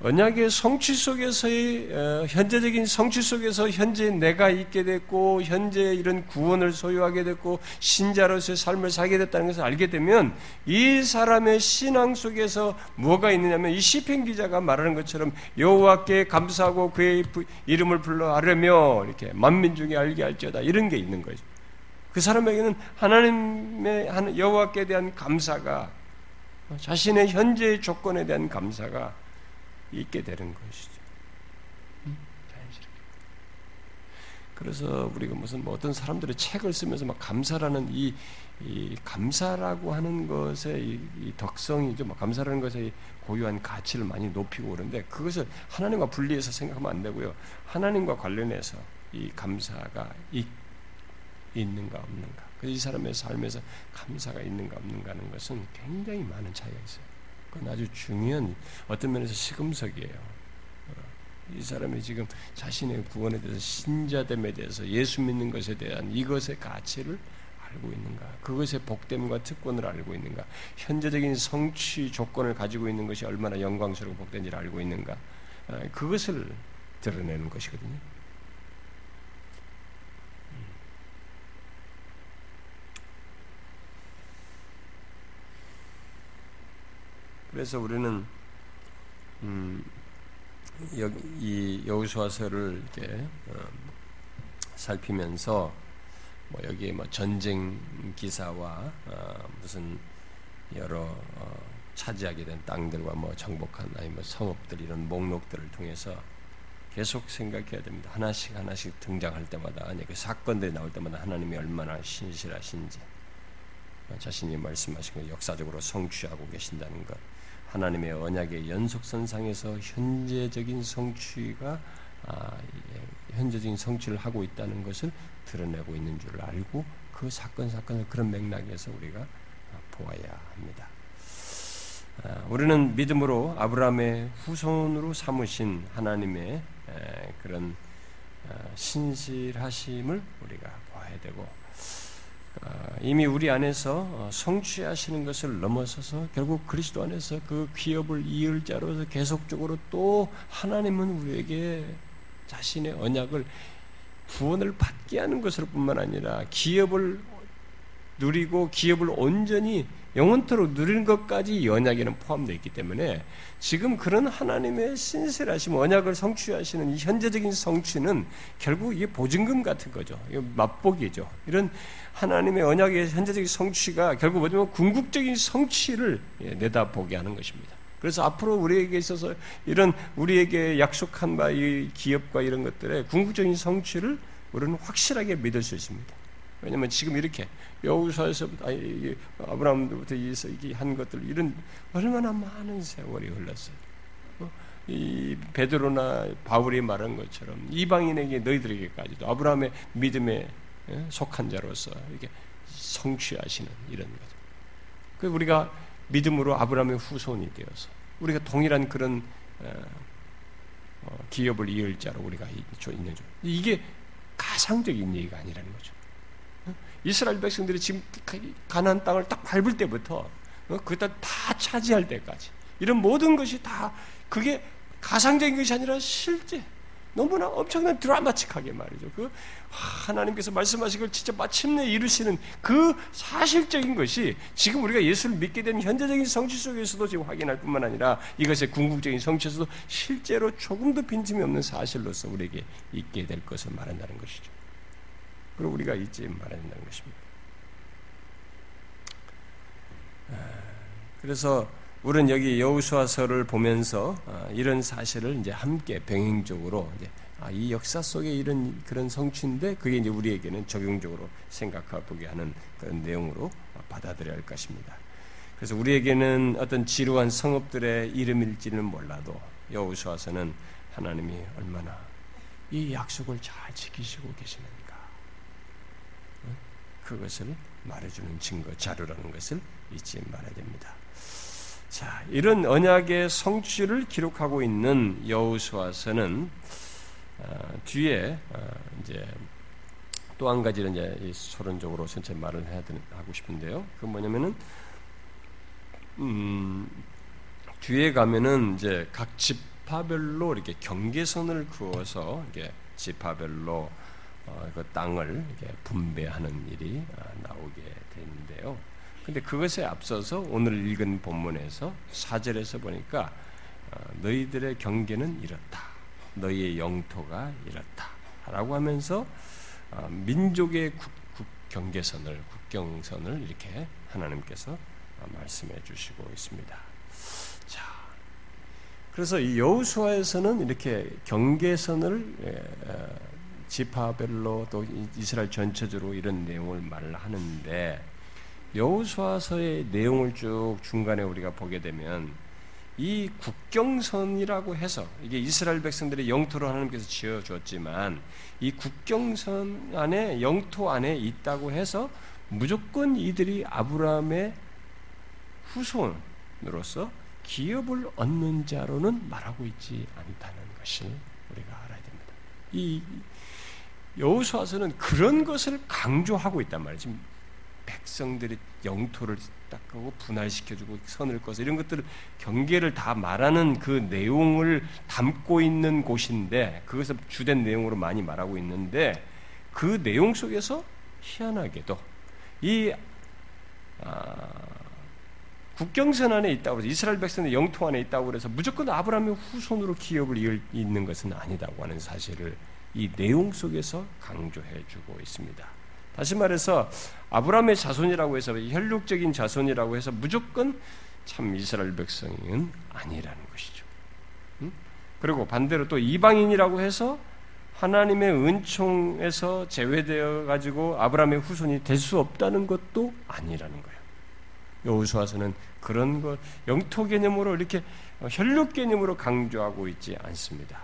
언약의 성취 속에서의 어, 현재적인 성취 속에서 현재 내가 있게 됐고 현재 이런 구원을 소유하게 됐고 신자로서의 삶을 살게 됐다는 것을 알게 되면 이 사람의 신앙 속에서 뭐가 있느냐면 이 시편 기자가 말하는 것처럼 여호와께 감사하고 그의 이름을 불러 아뢰며 이렇게 만민 중에 알게 할지어다 이런 게 있는 거죠. 그 사람에게는 하나님의 여호와께 대한 감사가 자신의 현재의 조건에 대한 감사가 있게 되는 것이죠. 그래서 우리가 무슨 뭐 어떤 사람들의 책을 쓰면서 막 감사라는 이, 이 감사라고 하는 것의 이, 이 덕성이죠. 막 감사라는 것의 고유한 가치를 많이 높이고 그러는데 그것을 하나님과 분리해서 생각하면 안 되고요. 하나님과 관련해서 이 감사가 있, 있는가 없는가. 그이 사람의 삶에서 감사가 있는가 없는가 하는 것은 굉장히 많은 차이가 있어요. 그건 아주 중요한 어떤 면에서 시금석이에요. 이 사람이 지금 자신의 구원에 대해서 신자됨에 대해서 예수 믿는 것에 대한 이것의 가치를 알고 있는가? 그것의 복됨과 특권을 알고 있는가? 현재적인 성취 조건을 가지고 있는 것이 얼마나 영광스럽고 복된지를 알고 있는가? 아, 그것을 드러내는 것이거든요. 그래서 우리는 음, 여기 이 여호수아서를 이렇게 어, 살피면서 뭐 여기에 뭐 전쟁 기사와 어, 무슨 여러 어, 차지하게 된 땅들과 뭐 정복한 아니 뭐 성읍들 이런 목록들을 통해서 계속 생각해야 됩니다. 하나씩 하나씩 등장할 때마다 아니 그 사건들이 나올 때마다 하나님이 얼마나 신실하신지 자신이 말씀하신 것 역사적으로 성취하고 계신다는 것. 하나님의 언약의 연속선상에서 현재적인 성취가 아, 예, 현재적인 성취를 하고 있다는 것을 드러내고 있는 줄 알고 그 사건 사건을 그런 맥락에서 우리가 보아야 합니다. 아, 우리는 믿음으로 아브라함의 후손으로 삼으신 하나님의 그런 아, 신실하심을 우리가 봐야 되고 어, 이미 우리 안에서 어, 성취하시는 것을 넘어서서 결국 그리스도 안에서 그 기업을 이을 자로서 계속적으로 또 하나님은 우리에게 자신의 언약을 구원을 받게 하는 것을 뿐만 아니라 기업을 누리고 기업을 온전히 영원토록 누리는 것까지 연약에는 포함되어 있기 때문에 지금 그런 하나님의 신실하심, 언약을 성취하시는 이 현재적인 성취는 결국 이게 보증금 같은 거죠. 이거 맛보기죠. 이런 하나님의 언약의 현재적인 성취가 결국 뭐냐면 궁극적인 성취를 예, 내다보게 하는 것입니다. 그래서 앞으로 우리에게 있어서 이런 우리에게 약속한 바 이 기업과 이런 것들의 궁극적인 성취를 우리는 확실하게 믿을 수 있습니다. 왜냐하면 지금 이렇게 여우사에서부터 아니 아브라함부터 한 것들 이런 얼마나 많은 세월이 흘렀어요. 어? 이 베드로나 바울이 말한 것처럼 이방인에게 너희들에게까지도 아브라함의 믿음에 예, 속한 자로서 이렇게 성취하시는 이런 거죠. 그 우리가 믿음으로 아브라함의 후손이 되어서 우리가 동일한 그런 어, 어, 기업을 이을 자로 우리가 있는 줄. 이게 가상적인 얘기가 아니라는 거죠. 이스라엘 백성들이 지금 가나안 땅을 딱 밟을 때부터 어, 그다 다 차지할 때까지 이런 모든 것이 다 그게 가상적인 것이 아니라 실제 너무나 엄청난 드라마틱하게 말이죠. 그 하나님께서 말씀하신 걸 진짜 마침내 이루시는 그 사실적인 것이 지금 우리가 예수를 믿게 된 현재적인 성취 속에서도 지금 확인할 뿐만 아니라 이것의 궁극적인 성취에서도 실제로 조금도 빈틈이 없는 사실로서 우리에게 있게 될 것을 말한다는 것이죠. 그리고 우리가 잊지 말아야 된다는 것입니다. 아, 그래서 우리는 여기 여우수아서를 보면서 아, 이런 사실을 이제 함께 병행적으로 이제 아, 이 역사 속에 이런 그런 성취인데 그게 이제 우리에게는 적용적으로 생각해 보게 하는 그런 내용으로 받아들여야 할 것입니다. 그래서 우리에게는 어떤 지루한 성읍들의 이름일지는 몰라도 여우수아서는 하나님이 얼마나 이 약속을 잘 지키시고 계시는 그것을 말해주는 증거 자료라는 것을 잊지 말아야 됩니다. 자, 이런 언약의 성취를 기록하고 있는 여호수아서는 어, 뒤에 어, 이제 또 한 가지는 이제 소론적으로 전체 말을 해야 되는, 하고 싶은데요. 그 뭐냐면은 음, 뒤에 가면은 이제 각 지파별로 이렇게 경계선을 그어서 이게 지파별로 어, 그 땅을 분배하는 일이 어, 나오게 되는데요. 근데 그것에 앞서서 오늘 읽은 본문에서 사절에서 보니까 어, 너희들의 경계는 이렇다. 너희의 영토가 이렇다 라고 하면서 민족의 국, 국, 경계선을 국경선을 이렇게 하나님께서 말씀해 주시고 있습니다. 자, 그래서 이 여호수아에서는 이렇게 경계선을 예, 지파별로 또 이스라엘 전체적으로 이런 내용을 말을 하는데 여호수아서의 내용을 쭉 중간에 우리가 보게 되면 이 국경선이라고 해서 이게 이스라엘 백성들의 영토로 하나님께서 지어 줬지만 이 국경선 안에 영토 안에 있다고 해서 무조건 이들이 아브라함의 후손으로서 기업을 얻는 자로는 말하고 있지 않다는 것을 우리가 알아야 됩니다. 이 여호수아서는 그런 것을 강조하고 있단 말이에요. 지금 백성들의 영토를 닦고 분할시켜주고 선을 꺼서 이런 것들을 경계를 다 말하는 그 내용을 담고 있는 곳인데 그것을 주된 내용으로 많이 말하고 있는데 그 내용 속에서 희한하게도 이 아, 국경선 안에 있다고 해서 이스라엘 백성의 영토 안에 있다고 그래서 무조건 아브라함의 후손으로 기업을 이을 있는 것은 아니다고 하는 사실을 이 내용 속에서 강조해 주고 있습니다. 다시 말해서 아브라함의 자손이라고 해서 혈육적인 자손이라고 해서 무조건 참 이스라엘 백성은 아니라는 것이죠. 그리고 반대로 또 이방인이라고 해서 하나님의 은총에서 제외되어 가지고 아브라함의 후손이 될 수 없다는 것도 아니라는 거예요. 여호수아서는 그런 것 영토 개념으로 이렇게 혈육 개념으로 강조하고 있지 않습니다.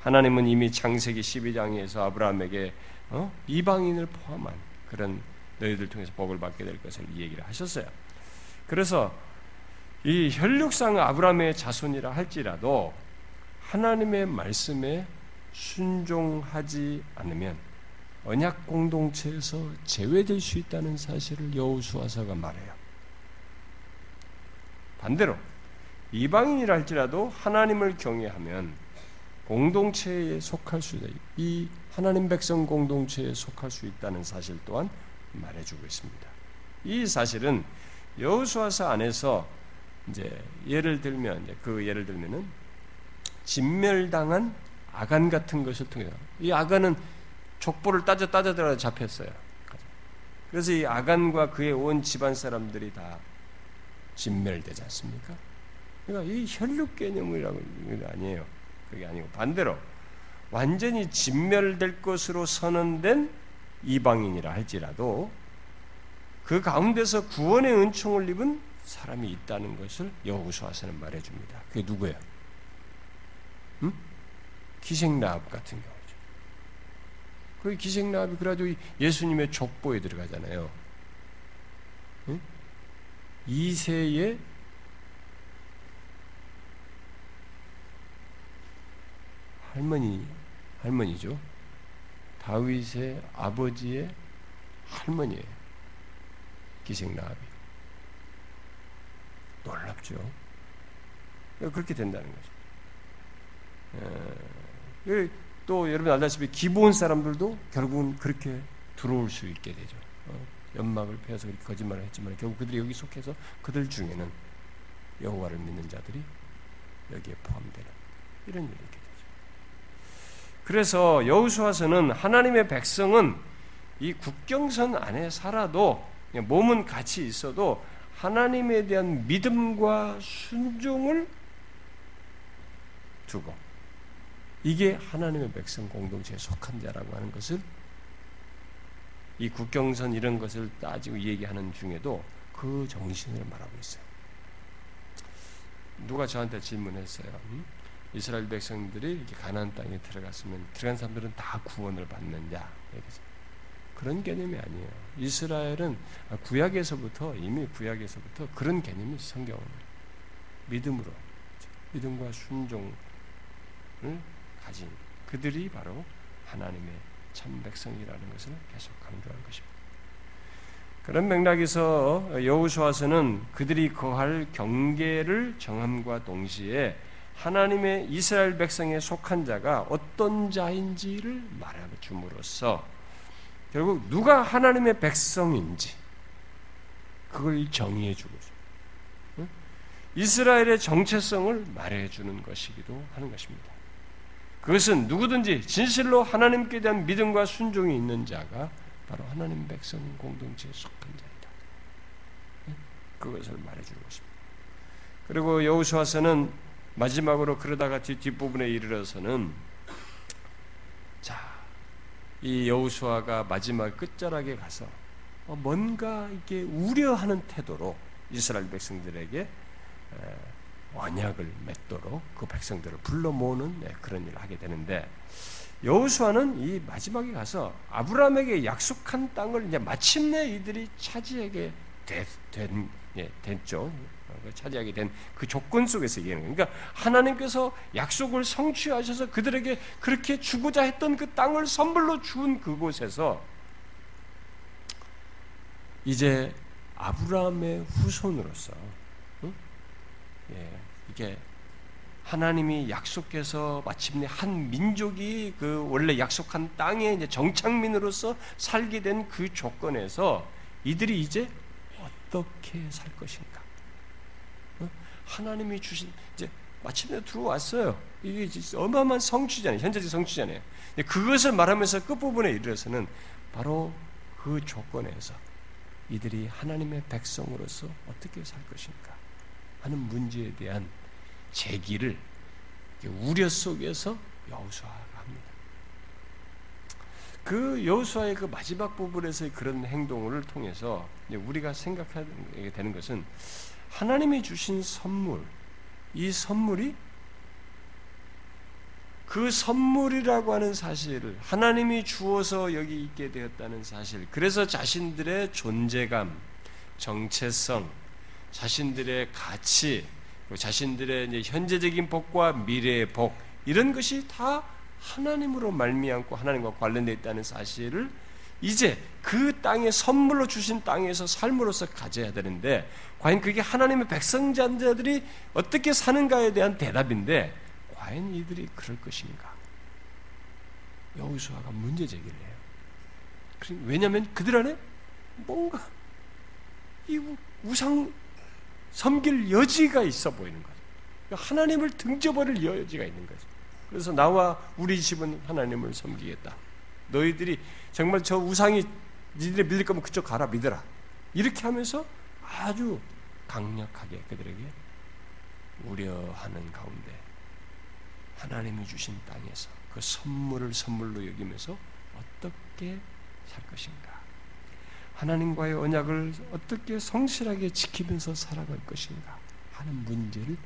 하나님은 이미 창세기 12장에서 아브라함에게 어? 이방인을 포함한 그런 너희들 통해서 복을 받게 될 것을 이 얘기를 하셨어요. 그래서 이 혈육상 아브라함의 자손이라 할지라도 하나님의 말씀에 순종하지 않으면 언약 공동체에서 제외될 수 있다는 사실을 여호수아서가 말해요. 반대로 이방인이라 할지라도 하나님을 경외하면 공동체에 속할 수 있다. 이 하나님 백성 공동체에 속할 수 있다는 사실 또한 말해주고 있습니다. 이 사실은 여호수아서 안에서 이제 예를 들면 이제 그 예를 들면은 진멸당한 아간 같은 것을 통해서 이 아간은 족보를 따져 따져 들어 잡혔어요. 그래서 이 아간과 그의 온 집안 사람들이 다 진멸되지 않습니까? 그러니까 이 혈육 개념이라고 아니에요. 그게 아니고 반대로 완전히 진멸될 것으로 선언된 이방인이라 할지라도 그 가운데서 구원의 은총을 입은 사람이 있다는 것을 여호수아서는 말해줍니다. 그게 누구예요? 음? 기생나합 같은 경우죠. 그 기생나합이 그래도 예수님의 족보에 들어가잖아요. 응? 이세의 할머니 할머니죠. 다윗의 아버지의 할머니예요. 기생나합이. 놀랍죠. 그렇게 된다는 거죠. 또 여러분 알다시피 기본 사람들도 결국은 그렇게 들어올 수 있게 되죠. 어, 연막을 펴서 거짓말을 했지만 결국 그들이 여기 속해서 그들 중에는 여호와를 믿는 자들이 여기에 포함되는 이런 일이 있게 그래서 여호수아서는 하나님의 백성은 이 국경선 안에 살아도 몸은 같이 있어도 하나님에 대한 믿음과 순종을 두고 이게 하나님의 백성 공동체에 속한 자라고 하는 것을 이 국경선 이런 것을 따지고 얘기하는 중에도 그 정신을 말하고 있어요. 누가 저한테 질문했어요. 음? 이스라엘 백성들이 이렇게 가나안 땅에 들어갔으면 들어간 사람들은 다 구원을 받느냐 그런 개념이 아니에요. 이스라엘은 구약에서부터 이미 구약에서부터 그런 개념이 성경은 믿음으로 믿음과 순종을 가진 그들이 바로 하나님의 참 백성이라는 것을 계속 강조한 것입니다. 그런 맥락에서 여호수아서는 그들이 거할 경계를 정함과 동시에 하나님의 이스라엘 백성에 속한 자가 어떤 자인지를 말해 줌으로써 결국 누가 하나님의 백성인지 그걸 정의해 주고 이스라엘의 정체성을 말해 주는 것이기도 하는 것입니다. 그것은 누구든지 진실로 하나님께 대한 믿음과 순종이 있는 자가 바로 하나님 백성 공동체에 속한 자이다. 그것을 말해 주는 것입니다. 그리고 여호수아서는 마지막으로 그러다가 뒷, 뒷부분에 이르러서는 자, 이 여호수아가 마지막 끝자락에 가서 어, 뭔가 이게 우려하는 태도로 이스라엘 백성들에게 언약을 맺도록 그 백성들을 불러 모으는 네, 그런 일을 하게 되는데 여호수아는 이 마지막에 가서 아브라함에게 약속한 땅을 이제 마침내 이들이 차지하게 된, 예, 됐죠. 그 차지하게 된 그 조건 속에서 얘기하는 거예요. 그러니까 하나님께서 약속을 성취하셔서 그들에게 그렇게 주고자 했던 그 땅을 선물로 준 그곳에서 이제 아브라함의 후손으로서 응? 예, 이게 하나님이 약속해서 마침내 한 민족이 그 원래 약속한 땅에 이제 정착민으로서 살게 된 그 조건에서 이들이 이제 어떻게 살 것인가? 어? 하나님이 주신 이제 마침내 들어왔어요. 이게 어마어마한 성취잖아요. 현재적 성취잖아요. 그것을 말하면서 끝부분에 이르러서는 바로 그 조건에서 이들이 하나님의 백성으로서 어떻게 살 것인가 하는 문제에 대한 제기를 우려 속에서 여호수아가 합니다. 그 여호수아의 그 마지막 부분에서의 그런 행동을 통해서 우리가 생각하게 되는 것은 하나님이 주신 선물, 이 선물이 그 선물이라고 하는 사실을 하나님이 주어서 여기 있게 되었다는 사실, 그래서 자신들의 존재감, 정체성, 자신들의 가치, 자신들의 현재적인 복과 미래의 복 이런 것이 다 하나님으로 말미암고 하나님과 관련되어 있다는 사실을 이제 그 땅에 선물로 주신 땅에서 삶으로서 가져야 되는데 과연 그게 하나님의 백성자들이 어떻게 사는가에 대한 대답인데 과연 이들이 그럴 것인가? 여호수아가 문제 제기를 해요. 왜냐하면 그들 안에 뭔가 이 우상 섬길 여지가 있어 보이는 거죠. 그러니까 하나님을 등져버릴 여지가 있는 거죠. 그래서 나와 우리 집은 하나님을 섬기겠다. 너희들이 정말 저 우상이 니들이 믿을 거면 그쪽 가라 믿어라. 이렇게 하면서 아주 강력하게 그들에게 우려하는 가운데 하나님이 주신 땅에서 그 선물을 선물로 여기면서 어떻게 살 것인가? 하나님과의 언약을 어떻게 성실하게 지키면서 살아갈 것인가 하는 문제를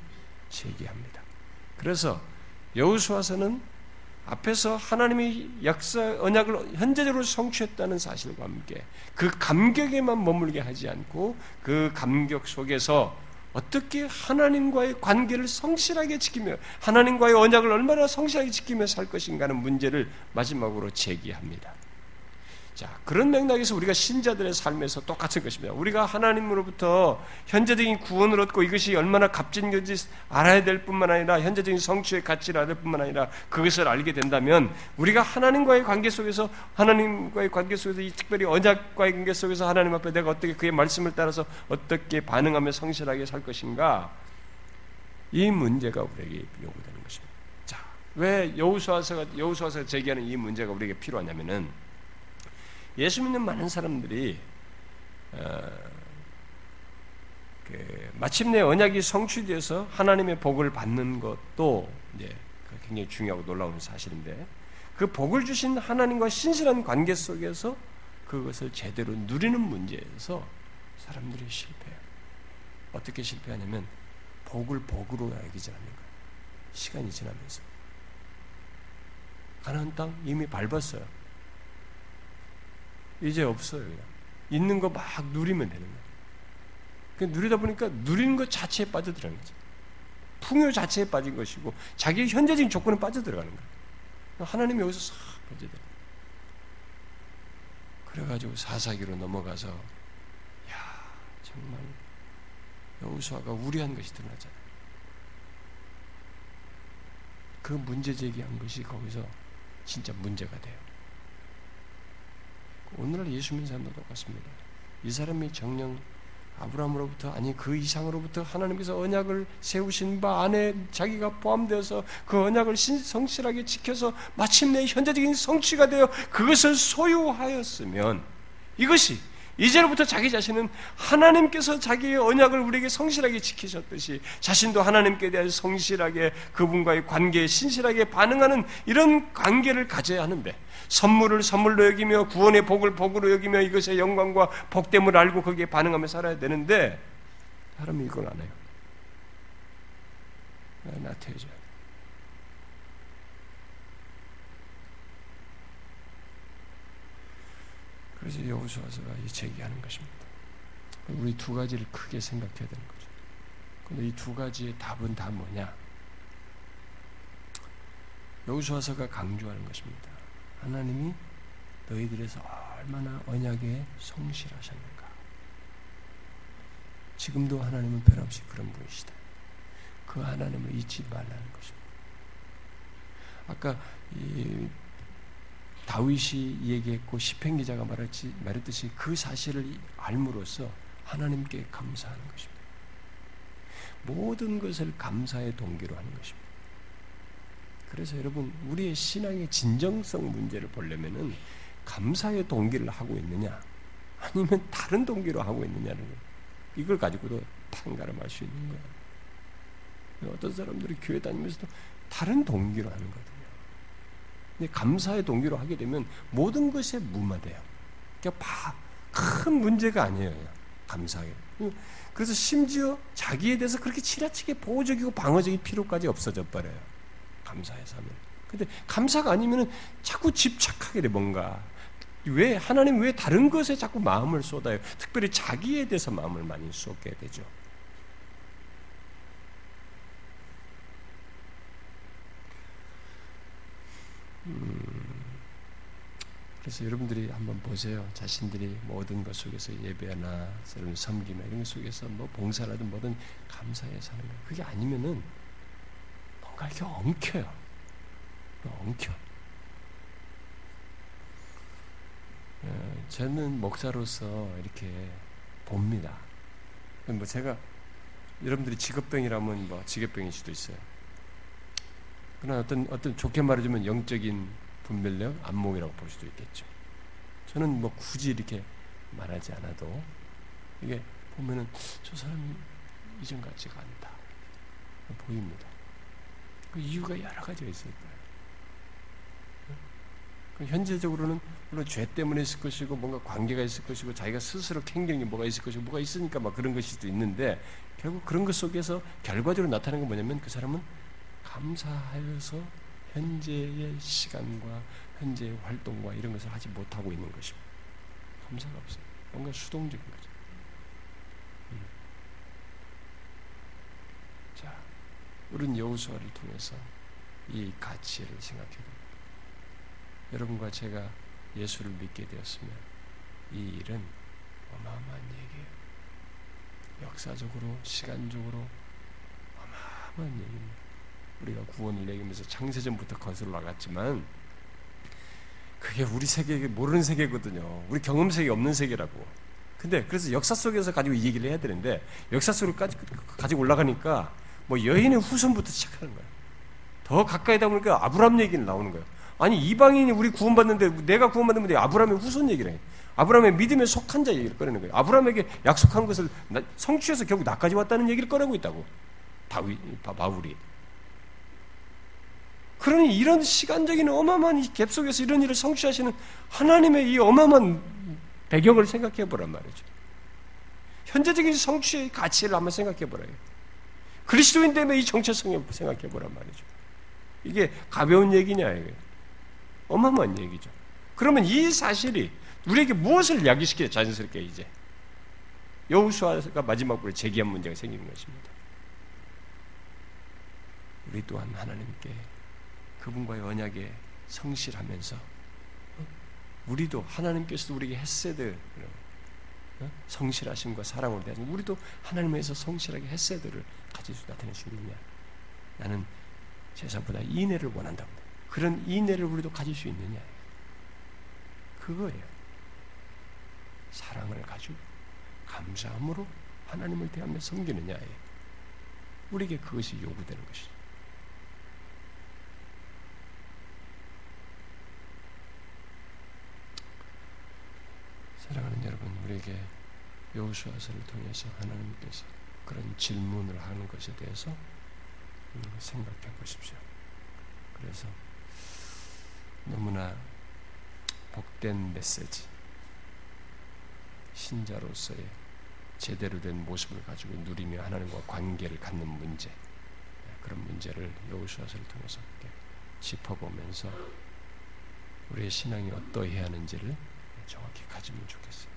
제기합니다. 그래서 여호수아서는 앞에서 하나님이 역사 언약을 현재적으로 성취했다는 사실과 함께 그 감격에만 머물게 하지 않고 그 감격 속에서 어떻게 하나님과의 관계를 성실하게 지키며 하나님과의 언약을 얼마나 성실하게 지키며 살 것인가 하는 문제를 마지막으로 제기합니다. 자, 그런 맥락에서 우리가 신자들의 삶에서 똑같은 것입니다. 우리가 하나님으로부터 현재적인 구원을 얻고 이것이 얼마나 값진 건지 알아야 될 뿐만 아니라 현재적인 성취의 가치를 알아야 될 뿐만 아니라 그것을 알게 된다면 우리가 하나님과의 관계 속에서 하나님과의 관계 속에서 이 특별히 언약과의 관계 속에서 하나님 앞에 내가 어떻게 그의 말씀을 따라서 어떻게 반응하며 성실하게 살 것인가 이 문제가 우리에게 요구되는 것입니다. 자, 왜 여호수아서가 여호수아서가 제기하는 이 문제가 우리에게 필요하냐면은 예수 믿는 많은 사람들이 어, 그 마침내 언약이 성취돼서 하나님의 복을 받는 것도 그 굉장히 중요하고 놀라운 사실인데 그 복을 주신 하나님과 신실한 관계 속에서 그것을 제대로 누리는 문제에서 사람들이 실패해요. 어떻게 실패하냐면 복을 복으로 여기지 않는 거예요. 시간이 지나면서 가나안 땅 이미 밟았어요. 이제 없어요. 그냥. 있는 거 막 누리면 되는 거예요. 그 누리다 보니까 누리는 것 자체에 빠져들어가는 거죠. 풍요 자체에 빠진 것이고 자기 현재적인 조건에 빠져들어가는 거예요. 하나님이 여기서 싹 빠져들어. 그래가지고 사사기로 넘어가서 야 정말 여호수아가 우려한 것이 드러나잖아요. 그 문제 제기한 것이 거기서 진짜 문제가 돼요. 오늘날 예수 믿는 사람도 똑같습니다. 이 사람이 정령 아브라함으로부터 아니 그 이상으로부터 하나님께서 언약을 세우신 바 안에 자기가 포함되어서 그 언약을 성실하게 지켜서 마침내 현재적인 성취가 되어 그것을 소유하였으면 이것이 이제로부터 자기 자신은 하나님께서 자기의 언약을 우리에게 성실하게 지키셨듯이 자신도 하나님께 대해 성실하게 그분과의 관계에 신실하게 반응하는 이런 관계를 가져야 하는데 선물을 선물로 여기며 구원의 복을 복으로 여기며 이것의 영광과 복됨을 알고 거기에 반응하며 살아야 되는데 사람이 이걸 안 해요. 나태해져요. 그래서 여호수아서가 이 제기하는 것입니다. 우리 두 가지를 크게 생각해야 되는 거죠. 근데 이 두 가지의 답은 다 뭐냐? 여호수아서가 강조하는 것입니다. 하나님이 너희들에서 얼마나 언약에 성실하셨는가. 지금도 하나님은 변함없이 그런 분이시다. 그 하나님을 잊지 말라는 것입니다. 아까 이 다윗이 얘기했고 시편 기자가 말했지, 말했듯이 그 사실을 알므로써 하나님께 감사하는 것입니다. 모든 것을 감사의 동기로 하는 것입니다. 그래서 여러분 우리의 신앙의 진정성 문제를 보려면은 감사의 동기를 하고 있느냐 아니면 다른 동기로 하고 있느냐는 거 이걸 가지고도 판가름할 수 있는 거예요. 어떤 사람들이 교회 다니면서도 다른 동기로 하는 거거든요. 감사의 동기로 하게 되면 모든 것에 무마돼요. 그러니까 큰 문제가 아니에요. 감사하게. 그래서 심지어 자기에 대해서 그렇게 지나치게 보호적이고 방어적인 필요까지 없어져 버려요. 감사해서 하면. 근데 감사가 아니면은 자꾸 집착하게 돼 뭔가. 왜 하나님 왜 다른 것에 자꾸 마음을 쏟아요? 특별히 자기에 대해서 마음을 많이 쏟게 되죠. 그래서 여러분들이 한번 보세요. 자신들이 모든 것 속에서 예배나 섬기나 이런 것 속에서 뭐 봉사라든 뭐든 감사해 사는 거. 그게 아니면은 뭔가 이렇게 엉켜요. 엉켜. 예, 저는 목사로서 이렇게 봅니다. 뭐 제가 여러분들이 직업병이라면 뭐 직업병일 수도 있어요. 그러나 어떤 어떤 좋게 말해주면 영적인 분별력, 안목이라고 볼 수도 있겠죠. 저는 뭐 굳이 이렇게 말하지 않아도 이게 보면은 저 사람이 이전 같지가 않다 보입니다. 그 이유가 여러 가지가 있을 거예요. 그 현재적으로는 물론 죄 때문에 있을 것이고 뭔가 관계가 있을 것이고 자기가 스스로 캥기는 뭐가 있을 것이고 뭐가 있으니까 막 그런 것일 수도 있는데 결국 그런 것 속에서 결과적으로 나타나는 건 뭐냐면 그 사람은 감사하여서 현재의 시간과 현재의 활동과 이런 것을 하지 못하고 있는 것입니다. 감사가 없어요. 뭔가 수동적인 거죠. 음. 자, 우리는 여호수아를 통해서 이 가치를 생각해 봅니다. 여러분과 제가 예수를 믿게 되었으면 이 일은 어마어마한 얘기예요. 역사적으로, 시간적으로 어마어마한 얘기입니다. 우리가 구원을 얘기하면서 창세전부터 거슬러 나갔지만 그게 우리 세계에 모르는 세계거든요. 우리 경험 세계 없는 세계라고. 근데 그래서 역사 속에서 가지고 이 얘기를 해야 되는데 역사 속으로까지 가지고 올라가니까 뭐 여인의 후손부터 시작하는 거예요. 더 가까이 다 보니까 아브람 얘기는 나오는 거예요. 아니 이방인이 우리 구원받는데 내가 구원받는데 아브라함의 후손 얘기를 해. 아브라함의 믿음에 속한 자 얘기를 꺼내는 거예요. 아브라함에게 약속한 것을 성취해서 결국 나까지 왔다는 얘기를 꺼내고 있다고. 다윗 바울이. 그러니 이런 시간적인 어마어마한 갭 속에서 이런 일을 성취하시는 하나님의 이 어마어마한 배경을 생각해 보란 말이죠. 현재적인 성취의 가치를 한번 생각해 보라요. 그리스도인 때문에 이 정체성을 생각해 보란 말이죠. 이게 가벼운 얘기냐, 이게. 어마어마한 얘기죠. 그러면 이 사실이 우리에게 무엇을 야기시켜 자연스럽게 이제 여우수아가 마지막 부에 제기한 문제가 생기는 것입니다. 우리 또한 하나님께 그분과의 언약에 성실하면서 어? 우리도 하나님께서도 우리에게 햇세드 어? 성실하심과 사랑을 대하시 우리도 하나님에서 성실하게 햇세드를 가질 수 나타낼 수 있느냐 나는 제사보다 인애를 원한다고 그런 인애를 우리도 가질 수 있느냐 그거예요 사랑을 가지고 감사함으로 하나님을 대하며 섬기느냐에 우리에게 그것이 요구되는 것이죠 사랑하는 여러분, 우리에게 여호수아서를 통해서 하나님께서 그런 질문을 하는 것에 대해서 음, 생각해 보십시오. 그래서 너무나 복된 메시지, 신자로서의 제대로 된 모습을 가지고 누리며 하나님과 관계를 갖는 문제, 그런 문제를 여호수아서를 통해서 짚어보면서 우리의 신앙이 어떠해야 하는지를 정확히 가지면 좋겠어요.